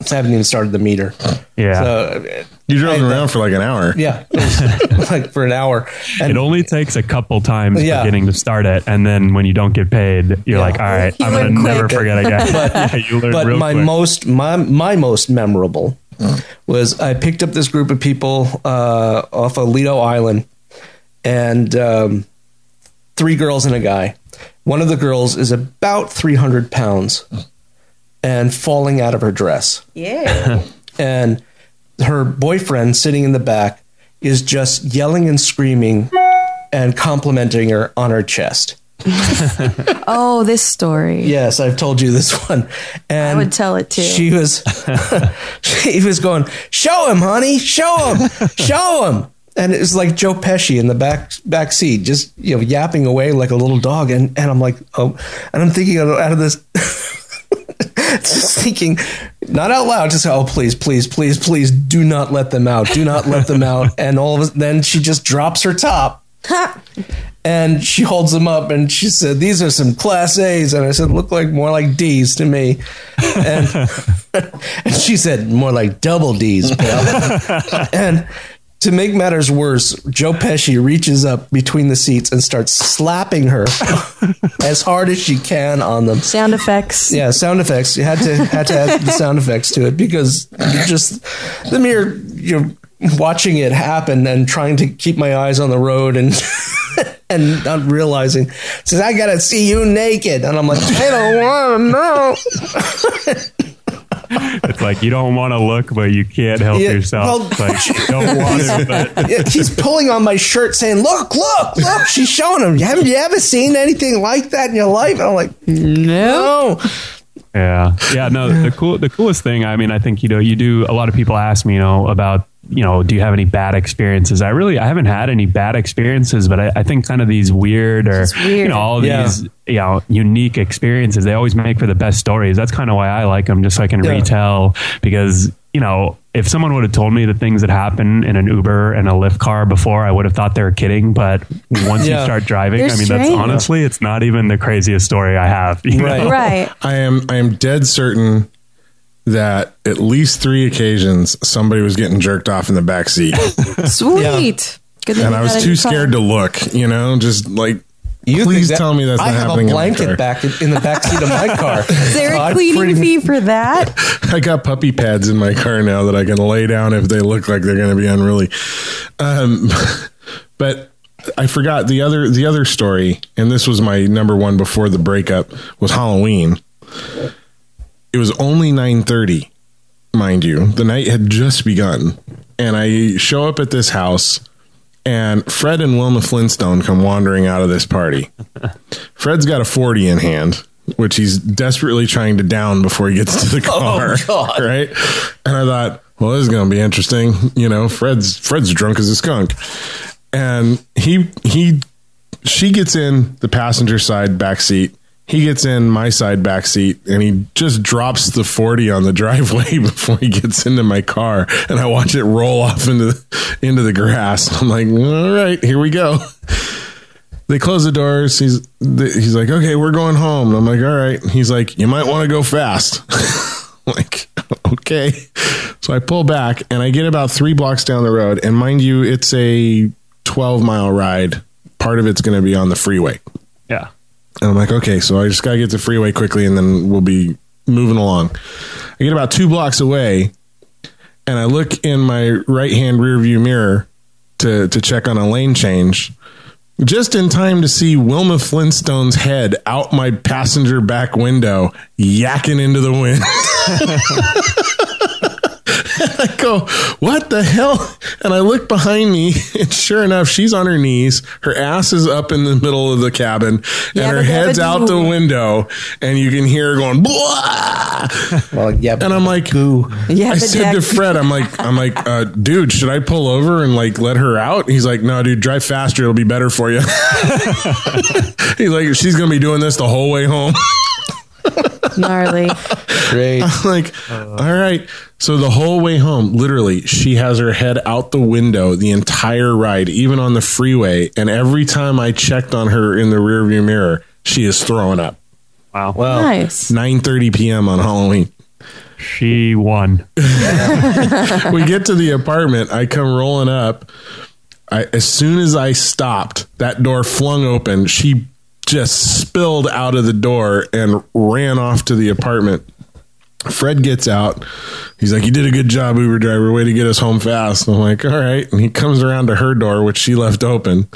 I haven't even started the meter Yeah. so You drove them I- around for like an hour. yeah like for an hour and It only takes a couple times Yeah. for getting to start it, and then when you don't get paid, you're Yeah. like, "All right, You I'm gonna never quick. forget again." yeah, you but my quick. most my my most memorable was I picked up this group of people uh, off of Lido Island, and um, three girls and a guy. One of the girls is about three hundred pounds, and falling out of her dress, Yeah. and her boyfriend sitting in the back is just yelling and screaming and complimenting her on her chest. oh, this story. Yes, I've told you this one. And I would tell it too. She was he was going, "Show him, honey, show him, show him." And it was like Joe Pesci in the back back seat, just you know, yapping away like a little dog. And and I'm like, oh, and I'm thinking out of- this, just thinking, not out loud, just oh, please, please, please, please, do not let them out, do not let them out. And all of a then she just drops her top and she holds them up and she said, These are some class A's. And I said, Look like more like D's to me. And, and she said, More like double D's, pal. and to make matters worse, Joe Pesci reaches up between the seats and starts slapping her as hard as she can on them. Sound effects. Yeah, sound effects. You had to had to add the sound effects to it because just the mere you know watching it happen and trying to keep my eyes on the road and and not realizing says I gotta see you naked and I'm like I don't want to know. It's like you don't want to look, but you can't help Yeah, yourself. well- like you don't want to, but Yeah, He's pulling on my shirt saying, "Look, look, look!" She's showing him. Haven't you ever seen anything like that in your life? And I'm like, No. "No." Yeah, yeah. No, the cool, the coolest thing. I mean, I think you know, you do. A lot of people ask me, you know, about you know, do you have any bad experiences? I really, I haven't had any bad experiences, but I, I think kind of these weird or, weird. you know, all Yeah. these, you know, unique experiences, they always make for the best stories. That's kind of why I like them, just so I can Yeah. retell because, you know, if someone would have told me the things that happen in an Uber and a Lyft car before, I would have thought they were kidding. But once Yeah. you start driving, They're I mean, that's honestly, it's not even the craziest story I have. you Right. know? Right. I am I am dead certain that at least three occasions somebody was getting jerked off in the back seat, Sweet. Good and I was too new car. scared to look. You know, just like You please think that- tell me that's I not have happening. a in my car. blanket back in, in the back seat of my car. Is there So a I'm cleaning pretty- fee for that? I got puppy pads in my car now that I can lay down if they look like they're going to be unruly. Um, but I forgot the other the other story, and this was my number one before the breakup was Halloween. It was only nine thirty, mind you. The night had just begun, and I show up at this house. And Fred and Wilma Flintstone come wandering out of this party. Fred's got a 40 in hand, which he's desperately trying to down before he gets to the oh, car. God. Right. And I thought, well, this is going to be interesting. You know, Fred's, Fred's drunk as a skunk. And he, he, she gets in the passenger side back seat. He gets in my side back seat and he just drops the 40 on the driveway before he gets into my car. And I watch it roll off into the, into the grass. I'm like, all right, here we go they close the doors. He's he's like, okay, we're going home. And I'm like, all right. He's like, you might want to go fast. Like, okay. So I pull back and I get about three blocks down the road. And mind you, it's a 12 mile ride. Part of it's going to be on the freeway. Yeah. And I'm like, okay, so I just got to get to freeway quickly and then we'll be moving along. I get about two blocks away and I look in my right hand rear view mirror to, to check on a lane change just in time to see Wilma Flintstone's head out my passenger back window, yakking into the wind. I go, what the hell? And I look behind me, and sure enough, she's on her knees. Her ass is up in the middle of the cabin, Yeah, and her head's out the window, and you can hear her going, Blah! Well, yeah, and I'm like, goo. Yeah, I but said to Fred, I'm like, I'm like, uh, dude, should I pull over and like let her out? He's like, no, dude, drive faster. It'll be better for you. He's like, she's gonna be doing this the whole way home. Gnarly. Great. I'm like, all right. So the whole way home, literally, she has her head out the window the entire ride, even on the freeway. And every time I checked on her in the rearview mirror, she is throwing up. Wow. Well, Nice. 9:30 p.m. on Halloween. She won. we get to the apartment. I come rolling up. I, as soon as I stopped, that door flung open. She just spilled out of the door and ran off to the apartment. Fred gets out. He's like, "You did a good job, Uber driver. Way to get us home fast." I'm like, "All right." And he comes around to her door, which she left open,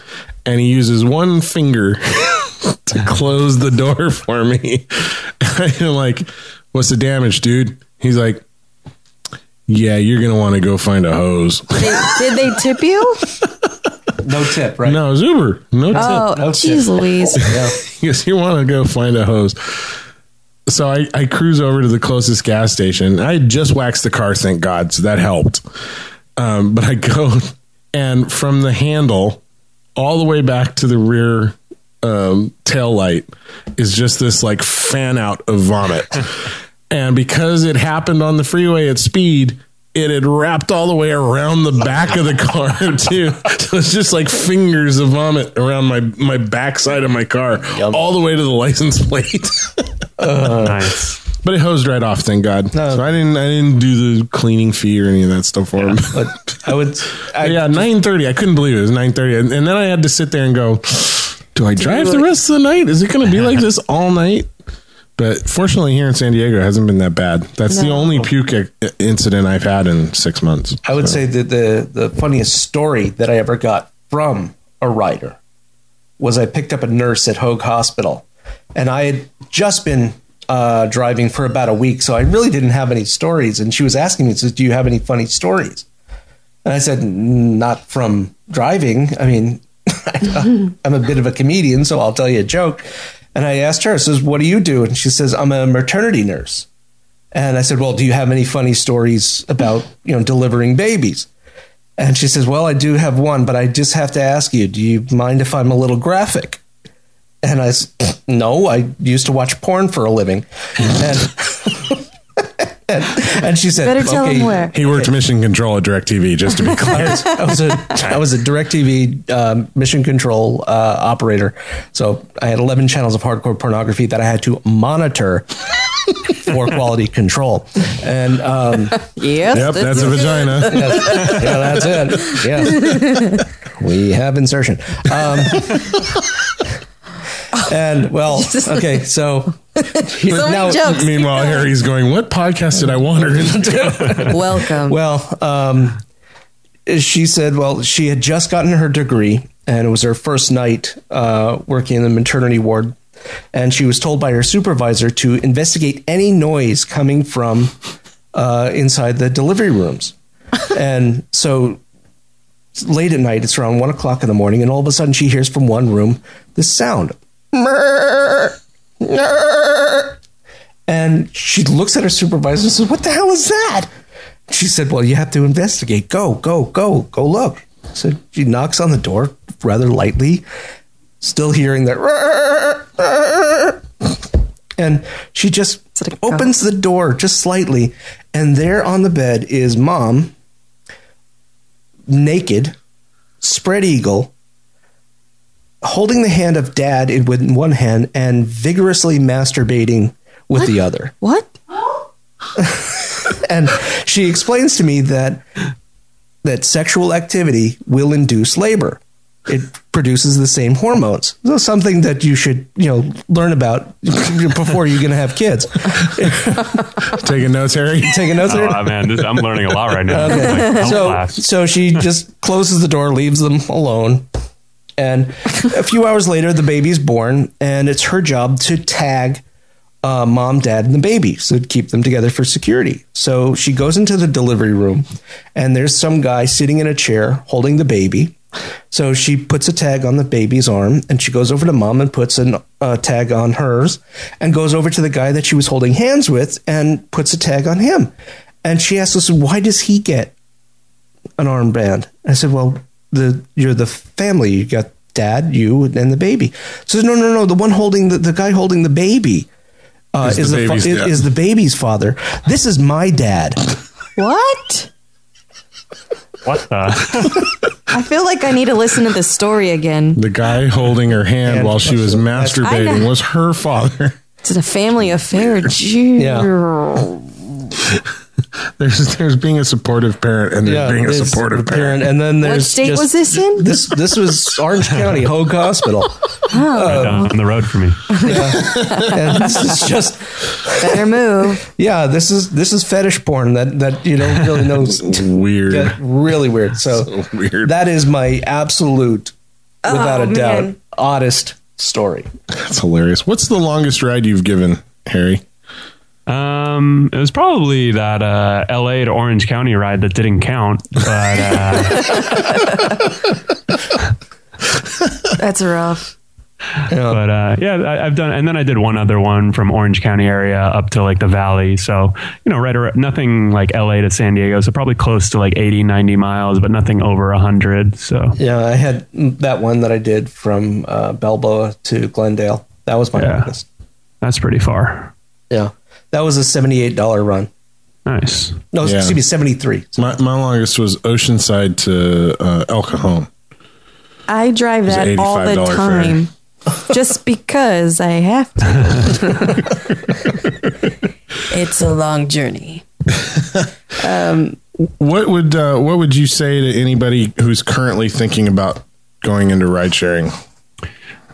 and he uses one finger to close the door for me. I'm like, "What's the damage, dude?" He's like, "Yeah, you're gonna want to go find a hose." They- did they tip you? no tip, right? no, it's Uber. No oh, tip. Oh, no tip. jeez Louise. Yeah. Yes, you want to go find a hose. So I, I cruise over to the closest gas station. I just waxed the car, thank God, so that helped. Um, but I go and from the handle all the way back to the rear um, tail light is just this like fan out of vomit. and because it happened on the freeway at speed, it had wrapped all the way around the back of the car too. So it's just like fingers of vomit around my my backside of my car, all the way to the license plate. Uh, nice. but it hosed right off, thank God. No. So I didn't I didn't do the cleaning fee or any of that stuff for him. But I would. I, yeah, nine thirty. I couldn't believe it. It was nine thirty, and, and then I had to sit there and go. Do I drive the rest of the night? Is it going to be like this all night? But fortunately, here in San Diego, it hasn't been that bad. That's the only puke incident I've had in six months. I would say that the the funniest story that I ever got from a writer was I picked up a nurse at Hoag Hospital, and I had just been uh, driving for about a week, so I really didn't have any stories. And she was asking me, "says Do you have any funny stories?" And I said, "Not from driving. I mean, I'm a bit of a comedian, so I'll tell you a joke." And I asked her, "says What do you do?" And she says, "I'm a maternity nurse." And I said, "Well, do you have any funny stories about you know delivering babies?" And she says, Well, I do have one, but I just have to ask you, do you mind if I'm a little graphic? And I said, No, I used to watch porn for a living. and, and, and she said, Better tell okay, him where. He worked mission control at DirecTV, just to be clear. I was a I was a DirecTV um, mission control uh, operator, so I had eleven channels of hardcore pornography that I had to monitor for quality control. And um, Yes, yep, that's a vagina. yes, yeah, that's it. Yeah, we have insertion. Um, and well, okay, so here- So many jokes. Meanwhile, Harry's going, What podcast did I wander into? Welcome. Well, um, she said, well, she had just gotten her degree, and it was her first night uh, working in the maternity ward. And she was told by her supervisor to investigate any noise coming from uh, inside the delivery rooms. and so late at night, it's around one o'clock in the morning, and all of a sudden she hears from one room this sound. And she looks at her supervisor and says, What the hell is that? She said, Well, you have to investigate. Go, go, go, go look. So she knocks on the door rather lightly, still hearing that. And she just opens the door just slightly, and there on the bed is mom, naked, spread eagle, holding the hand of dad in with one hand and vigorously masturbating with the other what? and she explains to me that that sexual activity will induce labor. It produces the same hormones. So something that you should, you know, learn about before you're going to have kids. Taking notes, Harry? Taking notes, note there. Oh man, this, I'm learning a lot right now. Like, so, so she just closes the door, leaves them alone. And a few hours later, the baby's born, and it's her job to tag uh, mom, dad, and the baby, so keep them together for security. So she goes into the delivery room, and there's some guy sitting in a chair holding the baby. So she puts a tag on the baby's arm, and she goes over to mom and puts a uh, tag on hers, and goes over to the guy that she was holding hands with and puts a tag on him. And she asks us, "Why does he get an armband?" I said, "Well, the you're the family. You got dad, you, and the baby." She says, "No, no, no. The one holding the, the guy holding the baby uh, Is is, the the, fa- baby's is, is the baby's father. This is my dad." What? What the? I feel like I need to listen to this story again. The guy holding her hand And- while she was masturbating was her father. It's a family affair. Yeah. There's there's being a supportive parent and there's being a there's supportive the parent. and then there's state just- was this in? This this was Orange County Hoag Hospital, oh. um, right down the road for me. and this is just Better move. yeah. This is this is fetish porn that that you don't really know. Weird. Get really weird. So, So weird. that is my absolute, without oh, a Oh, doubt, oddest story. That's hilarious. What's the longest ride you've given, Harry? Um, it was probably that uh, L.A. to Orange County ride that didn't count, but uh, That's rough. Yeah. but uh, yeah, I, I've done, and then I did one other one from Orange County area up to like the Valley. So you know, right, around, nothing like L.A. to San Diego. So probably close to like 80, 90 miles, but nothing over hundred. So yeah, I had that one that I did from uh, Balboa to Glendale. That was my Yeah. longest. that's pretty far. Yeah, that was a seventy-eight dollar run. Nice. No, Yeah. excuse me, seventy-three. My my longest was Oceanside to uh, El Cajon. I drive that all the $85 fare. time. Just because I have to. it's a long journey. What would uh, what would you say to anybody who's currently thinking about going into ride sharing?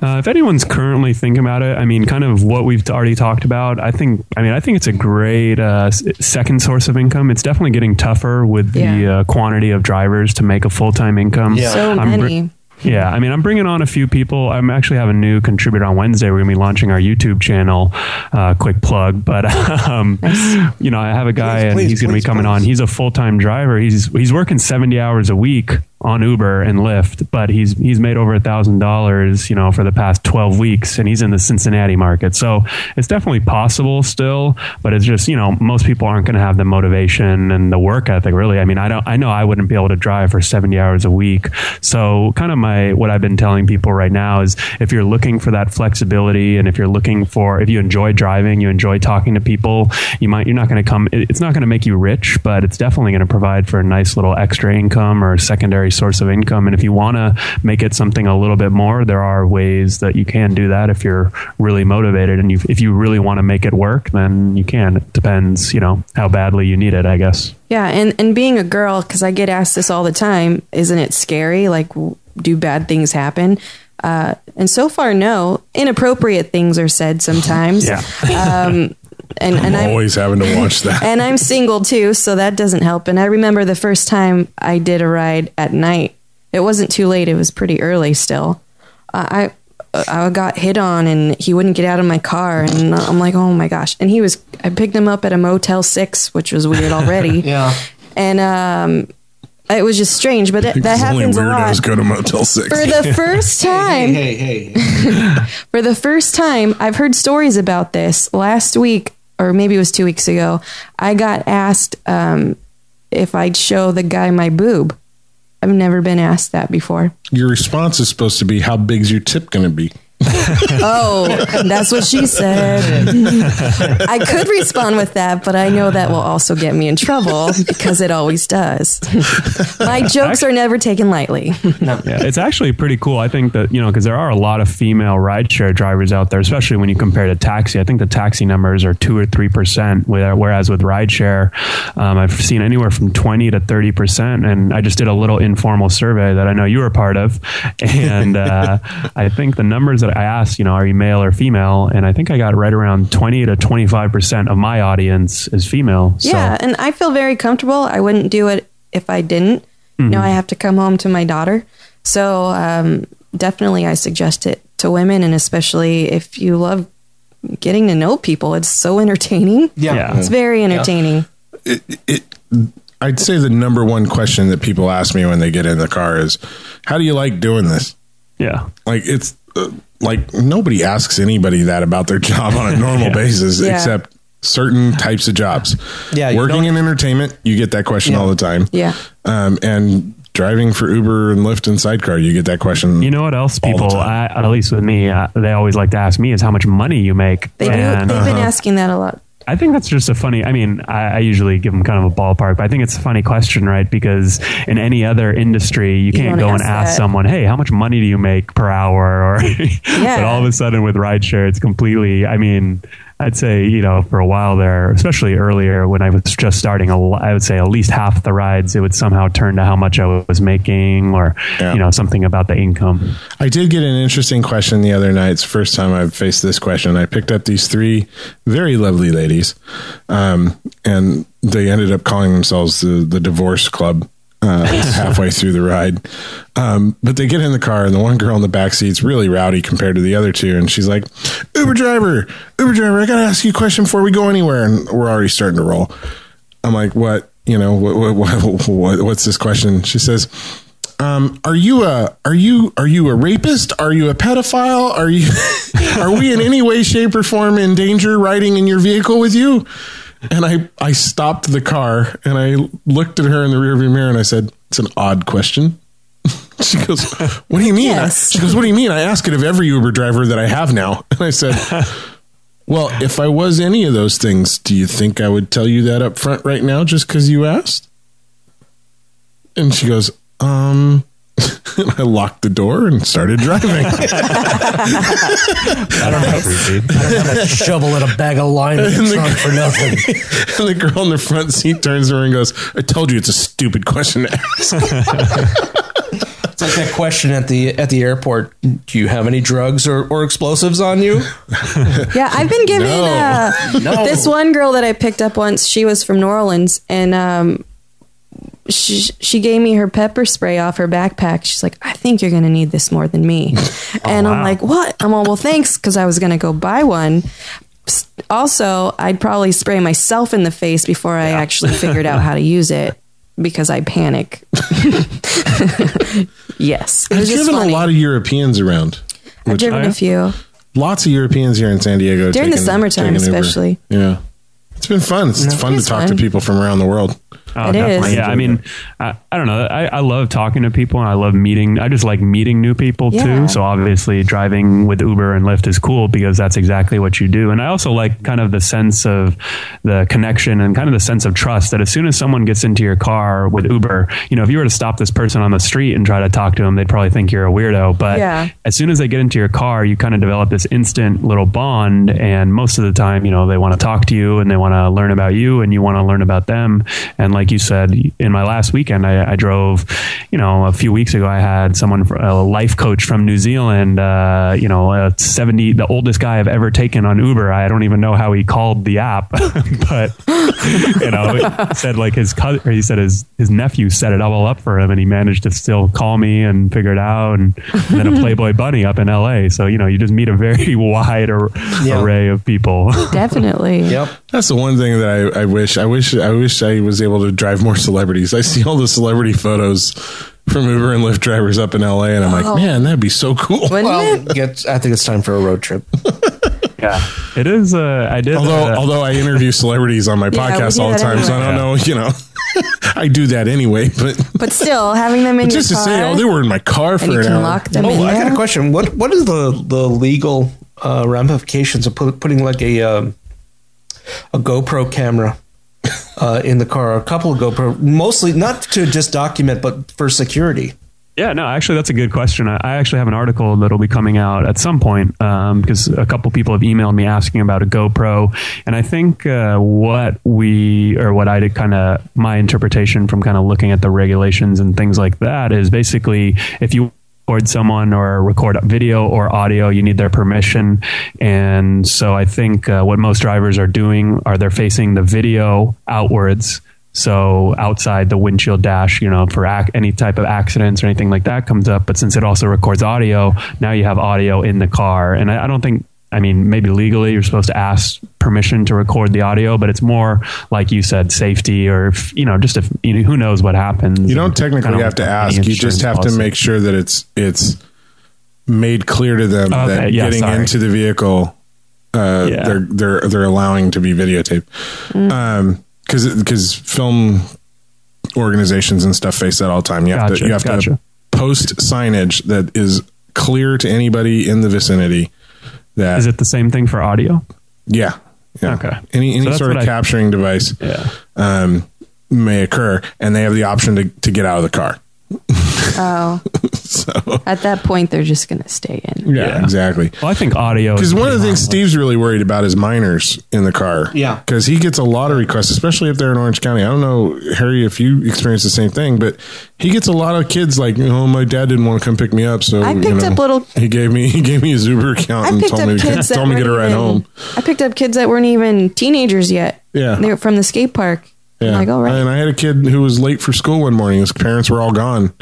Uh, if anyone's currently thinking about it, I mean, kind of what we've already talked about. I think, I mean, I think it's a great uh, second source of income. It's definitely getting tougher with the uh, quantity of drivers to make a full time income. Yeah. So I'm br- many. yeah, I mean, I'm bringing on a few people. I'm actually have a new contributor on Wednesday. We're going to be launching our YouTube channel. Uh, quick plug, but um, you know, I have a guy Please, and please, he's going to be please, coming on. He's a full time driver. He's he's working 70 hours a week on Uber and Lyft, but he's he's made over a thousand dollars, you know, for the past twelve weeks, and he's in the Cincinnati market. So it's definitely possible still, but it's just you know most people aren't going to have the motivation and the work ethic. Really, I mean, I don't, I know I wouldn't be able to drive for seventy hours a week. So kind of my what I've been telling people right now is if you're looking for that flexibility, and if you're looking for if you enjoy driving, you enjoy talking to people, you might you're not going to come. It's not going to make you rich, but it's definitely going to provide for a nice little extra income or secondary source of income. And if you want to make it something a little bit more, there are ways that you can do that if you're really motivated. And you, if you really want to make it work, then you can. It depends, you know, how badly you need it, I guess. Yeah, and and being a girl, because I get asked this all the time, isn't it scary? Like, do bad things happen? Uh, and so far, no. Inappropriate things are said sometimes. Yeah. Um, and and I'm I'm always having to watch that. and I'm single too, so that doesn't help. And I remember the first time I did a ride at night. It wasn't too late; it was pretty early still. Uh, I I got hit on, and he wouldn't get out of my car, and I'm like, oh my gosh! And he was. I picked him up at a Motel Six, which was weird already. Yeah. and um, it was just strange. But that, that Because only happens a lot. weirdos go to Motel Six. For the first time, Hey, hey, hey. for the first time, I've heard stories about this. Last week, or maybe it was two weeks ago, I got asked um, if I'd show the guy my boob. I've never been asked that before. Your response is supposed to be, "How big's your tip going to be?" Oh, that's what she said. I could respond with that, but I know that will also get me in trouble because it always does. My jokes are never taken lightly. Yeah, it's actually pretty cool. I think that, you know, because there are a lot of female rideshare drivers out there, especially when you compare to taxi. I think the taxi numbers are 2 or 3%, whereas with rideshare, um, I've seen anywhere from 20 to 30%. And I just did a little informal survey that I know you were part of. And uh, I think the numbers that I asked, you know, are you male or female? And I think I got right around 20 to 25% of my audience is female. So, Yeah, and I feel very comfortable. I wouldn't do it if I didn't. You know, I have to come home to my daughter. So um, definitely, I suggest it to women, and especially if you love getting to know people. It's so entertaining. Yeah. Yeah. It's very entertaining. it I'd say the number one question that people ask me when they get in the car is, "How do you like doing this?" yeah. Like it's uh, like nobody asks anybody that about their job on a normal basis Yeah. except certain types of jobs. Yeah, working in entertainment, you get that question Yeah. all the time. Yeah. um, and driving for Uber and Lyft and Sidecar, you get that question. You know what else people. I, at least with me, uh, they always like to ask me is how much money you make. They do. They've been asking that a lot. I think that's just a funny. I mean, I, I usually give them kind of a ballpark, but I think it's a funny question, right? Because in any other industry, you can't don't go and ask ask that. someone, "Hey, how much money do you make per hour?" Or, but all of a sudden with rideshare, it's completely. I mean, I'd say you know for a while there, especially earlier when I was just starting, I would say at least half the rides it would somehow turn to how much I was making, or Yeah. you know something about the income. I did get an interesting question the other night. It's the first time I've faced this question. I picked up these three very lovely ladies, um, and they ended up calling themselves the, the Divorce Club. Uh, halfway through the ride, um, but they get in the car, and the one girl in the back seat's really rowdy compared to the other two, and she's like, "Uber driver, Uber driver, I gotta ask you a question before we go anywhere," and we're already starting to roll. I'm like, "What? You know, what, what, what, what what's this question?" She says, um, are you a are you are you a rapist? Are you a pedophile? Are you are we in any way, shape, or form in danger riding in your vehicle with you? And I I stopped the car and I looked at her in the rearview mirror and I said, "It's an odd question." She goes, "What do you mean?" I- she goes, "What do you mean?" I ask it of every Uber driver that I have now, and I said. Well, if I was any of those things, do you think I would tell you that up front right now just because you asked? And she goes, um, I locked the door and started driving. I don't have a shovel and a bag of lime in the trunk for nothing. and the girl in the front seat turns around and goes, I told you it's a stupid question to ask. It's like that question at the at the airport. Do you have any drugs or, or explosives on you? Yeah, I've been given No. uh, No. this one girl that I picked up once. She was from New Orleans, and um, she she gave me her pepper spray off her backpack. She's like, "I think you're going to need this more than me," oh, and I'm wow. like, "What?" I'm all, "Well, thanks," because I was going to go buy one. Also, I'd probably spray myself in the face before I actually figured out how to use it. because I panic. yes, I've driven funny. a lot of Europeans around. I've driven Oh, yeah? a few. Lots of Europeans here in San Diego During the summertime especially. Yeah, it's been fun. It's, it's fun It to is talk to people from around the world. Oh, It definitely. is. Yeah, I mean, I, I don't know. I, I love talking to people and I love meeting. I just like meeting new people Yeah. too. So obviously, driving with Uber and Lyft is cool because that's exactly what you do. And I also like kind of the sense of the connection and kind of the sense of trust that as soon as someone gets into your car with Uber, you know, if you were to stop this person on the street and try to talk to them, they'd probably think you're a weirdo. But Yeah. as soon as they get into your car, you kind of develop this instant little bond. And most of the time, you know, they want to talk to you and they want to learn about you and you want to learn about them. And like you said, in my last weekend, I, I drove, you know, a few weeks ago, I had someone, a life coach from New Zealand, uh, you know, a 70, the oldest guy I've ever taken on Uber. I don't even know how he called the app, but, you know, said like his cousin, or he said his, his nephew set it all up for him and he managed to still call me and figure it out. And, and then a Playboy bunny up in LA. So, you know, you just meet a very wide ar- Yeah. array of people. Definitely. Yep. That's the one thing that I, I wish. I wish. I wish I was able to drive more celebrities. I see all the celebrity photos from Uber and Lyft drivers up in LA, and I'm like, man, that'd be so cool. Well, get, I think it's time for a road trip. yeah. It is, uh, I did. Although, uh, although I interview celebrities on my Yeah, podcast do all the that time, so I don't know. You know, I do that anyway. But But still, having them in just to car, say, oh, they were in my car for and an hour. lock them in Oh, I got a question. What What is the the legal uh, ramifications of put, putting like a um, a GoPro camera uh, in the car? A couple of GoPro, mostly not to just document, but for security. Yeah, no, actually, that's a good question. I, I actually have an article that'll be coming out at some point um, because a couple people have emailed me asking about a GoPro, and I think uh, what we or what I did kind of my interpretation from kind of looking at the regulations and things like that is basically if you record someone or record video or audio you need their permission and so i think uh, what most drivers are doing are they're facing the video outwards so outside the windshield dash, you know, for ac- any type of accidents or anything like that comes up. But since it also records audio, now you have audio in the car. And I, I don't think, I mean, maybe legally you're supposed to ask permission to record the audio, but it's more like you said, safety or if, you know, just if you know, who knows what happens. You don't technically kind of have to ask. You just insurance have to make sure that it's it's made clear to them Okay, that yeah, getting sorry. into the vehicle, uh, Yeah. they're they're they're allowing to be videotaped. Um, because because film organizations and stuff face that all the time. You have Gotcha, to you have gotcha. to post signage that is clear to anybody in the vicinity. That Is it the same thing for audio? yeah. Yeah. Okay. Any any that's sort of I- capturing device Yeah. um, may occur, and they have the option to, to get out of the car. Oh, So at that point, they're just going to stay in. yeah, Yeah. exactly. Well, I think audio Because is one of the pretty things harmless. Steve's really worried about is minors in the car. Yeah. Because he gets a lot of requests, especially if they're in Orange County. I don't know, Harry, if you experience the same thing, but he gets a lot of kids like, oh, my dad didn't want to come pick me up, so I you picked know, up little- He gave me he gave me his Uber account I and picked told up me to, kids that told me to get a weren't ride even, home. I picked up kids that weren't even teenagers yet. Yeah. they were from the skate park. Yeah. Like, all right. And I had a kid who was late for school one morning. His parents were all gone.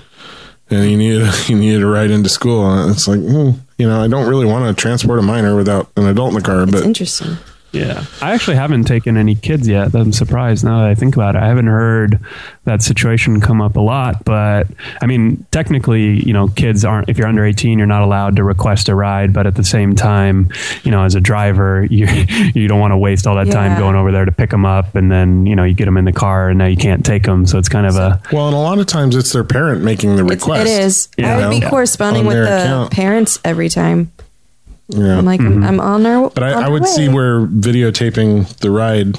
And he needed he needed a ride into school. And it's like, hmm, you know, I don't really want to transport a minor without an adult in the car. But interesting. Yeah. I actually haven't taken any kids yet. I'm surprised now that I think about it. I haven't heard that situation come up a lot, but I mean, technically, you know, kids aren't, if you're under 18, you're not allowed to request a ride, but at the same time, you know, as a driver, you, you don't want to waste all that time going over there to pick them up and then, you know, you get them in the car and now you can't take them. So it's kind of a, well, and a lot of times it's their parent making the request. it is. Yeah. I would be Yeah. corresponding On with the account. parents every time. Yeah. I'm like, mm-hmm. I'm on our. but I, on I our would see where videotaping the ride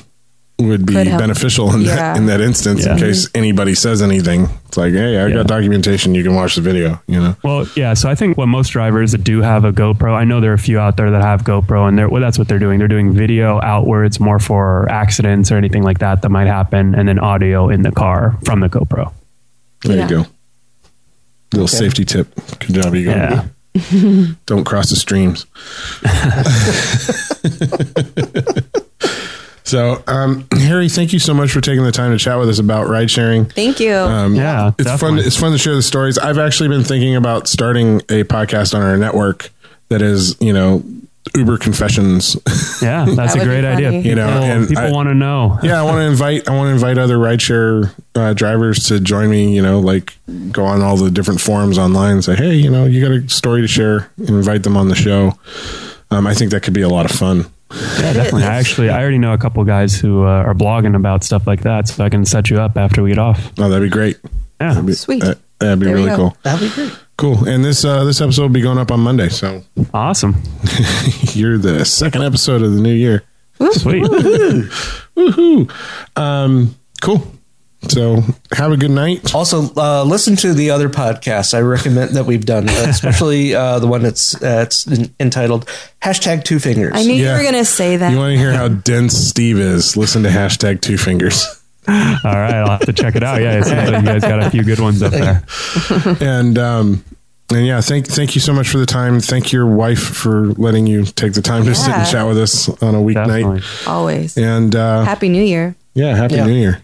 would be beneficial in that in that instance in case mm-hmm. anybody says anything. It's like, hey, I Yeah. got documentation. You can watch the video. You know. Well, yeah. So I think what most drivers that do have a GoPro, I know there are a few out there that have GoPro, and they're well, that's what they're doing. They're doing video outwards, more for accidents or anything like that that might happen, and then audio in the car from the GoPro. There Yeah. you go. Little Okay. safety tip. Good job, you Yeah. Don't cross the streams. so, um, Harry, thank you so much for taking the time to chat with us about ride sharing. Thank you. Um, Yeah, it's fun. It's fun to share the stories. I've actually been thinking about starting a podcast on our network that is, you know, Uber confessions. Yeah, that's That a great idea. You know, people, and people I- want to know. yeah, I want to invite I want to invite other rideshare uh, drivers to join me. You know, like go on all the different forums online and say, hey, you know, you got a story to share, and invite them on the show. Um, I think that could be a lot of fun. Yeah, definitely. I actually, I already know a couple guys who uh, are blogging about stuff like that, so I can set you up after we get off. Oh, that'd be great. Yeah, That'd be, Sweet. that- that'd be There really cool. That'd be great. Cool. And this uh, this episode will be going up on Monday, so awesome, you're the second episode of the new year. sweet. Woohoo! Um, cool. So have a good night. Also, uh, listen to the other podcasts I recommend that we've done, especially uh, the one that's uh, it's entitled hashtag Two Fingers. I knew Yeah. you were going to say that. You want to hear how dense Steve is? Listen to hashtag two fingers. All right, I'll have to check it out. Yeah, it seems like you guys got a few good ones up there. And um, and yeah, thank thank you so much for the time. Thank your wife for letting you take the time to sit and chat with us on a weeknight. Always. And uh, Happy New Year. yeah, happy Yeah. New Year.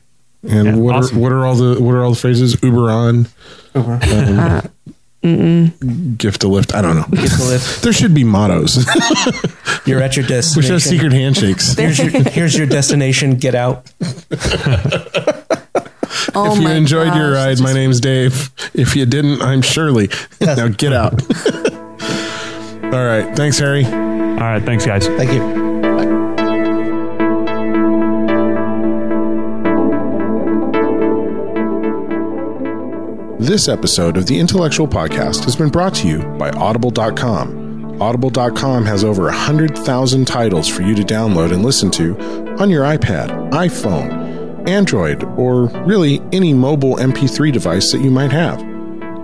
And Yeah, what awesome. are what are all the what are all the phrases? Uber on, um, gift to lift. I don't know. Get the lift. There should be mottos. You're at your we should destination. have secret handshakes. Here's your, here's your destination. Get out. Oh if you my enjoyed your gosh. ride, my name's Dave. If you didn't, I'm Shirley. now get out. All right. Thanks, Harry. All right, thanks, guys. Thank you. This episode of the Intellexual Podcast has been brought to you by Audible.com. Audible.com has over 100,000 titles for you to download and listen to on your iPad, iPhone, Android, or really any mobile MP3 device that you might have.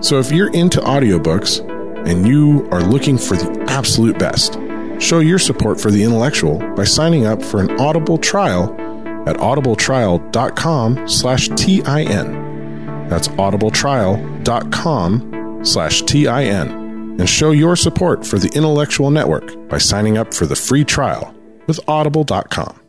So if you're into audiobooks and you are looking for the absolute best, show your support for the Intellexual by signing up for an Audible trial at audibletrial.com slash TIN. That's audibletrial.com slash TIN. And show your support for the Intellexual network by signing up for the free trial with audible.com.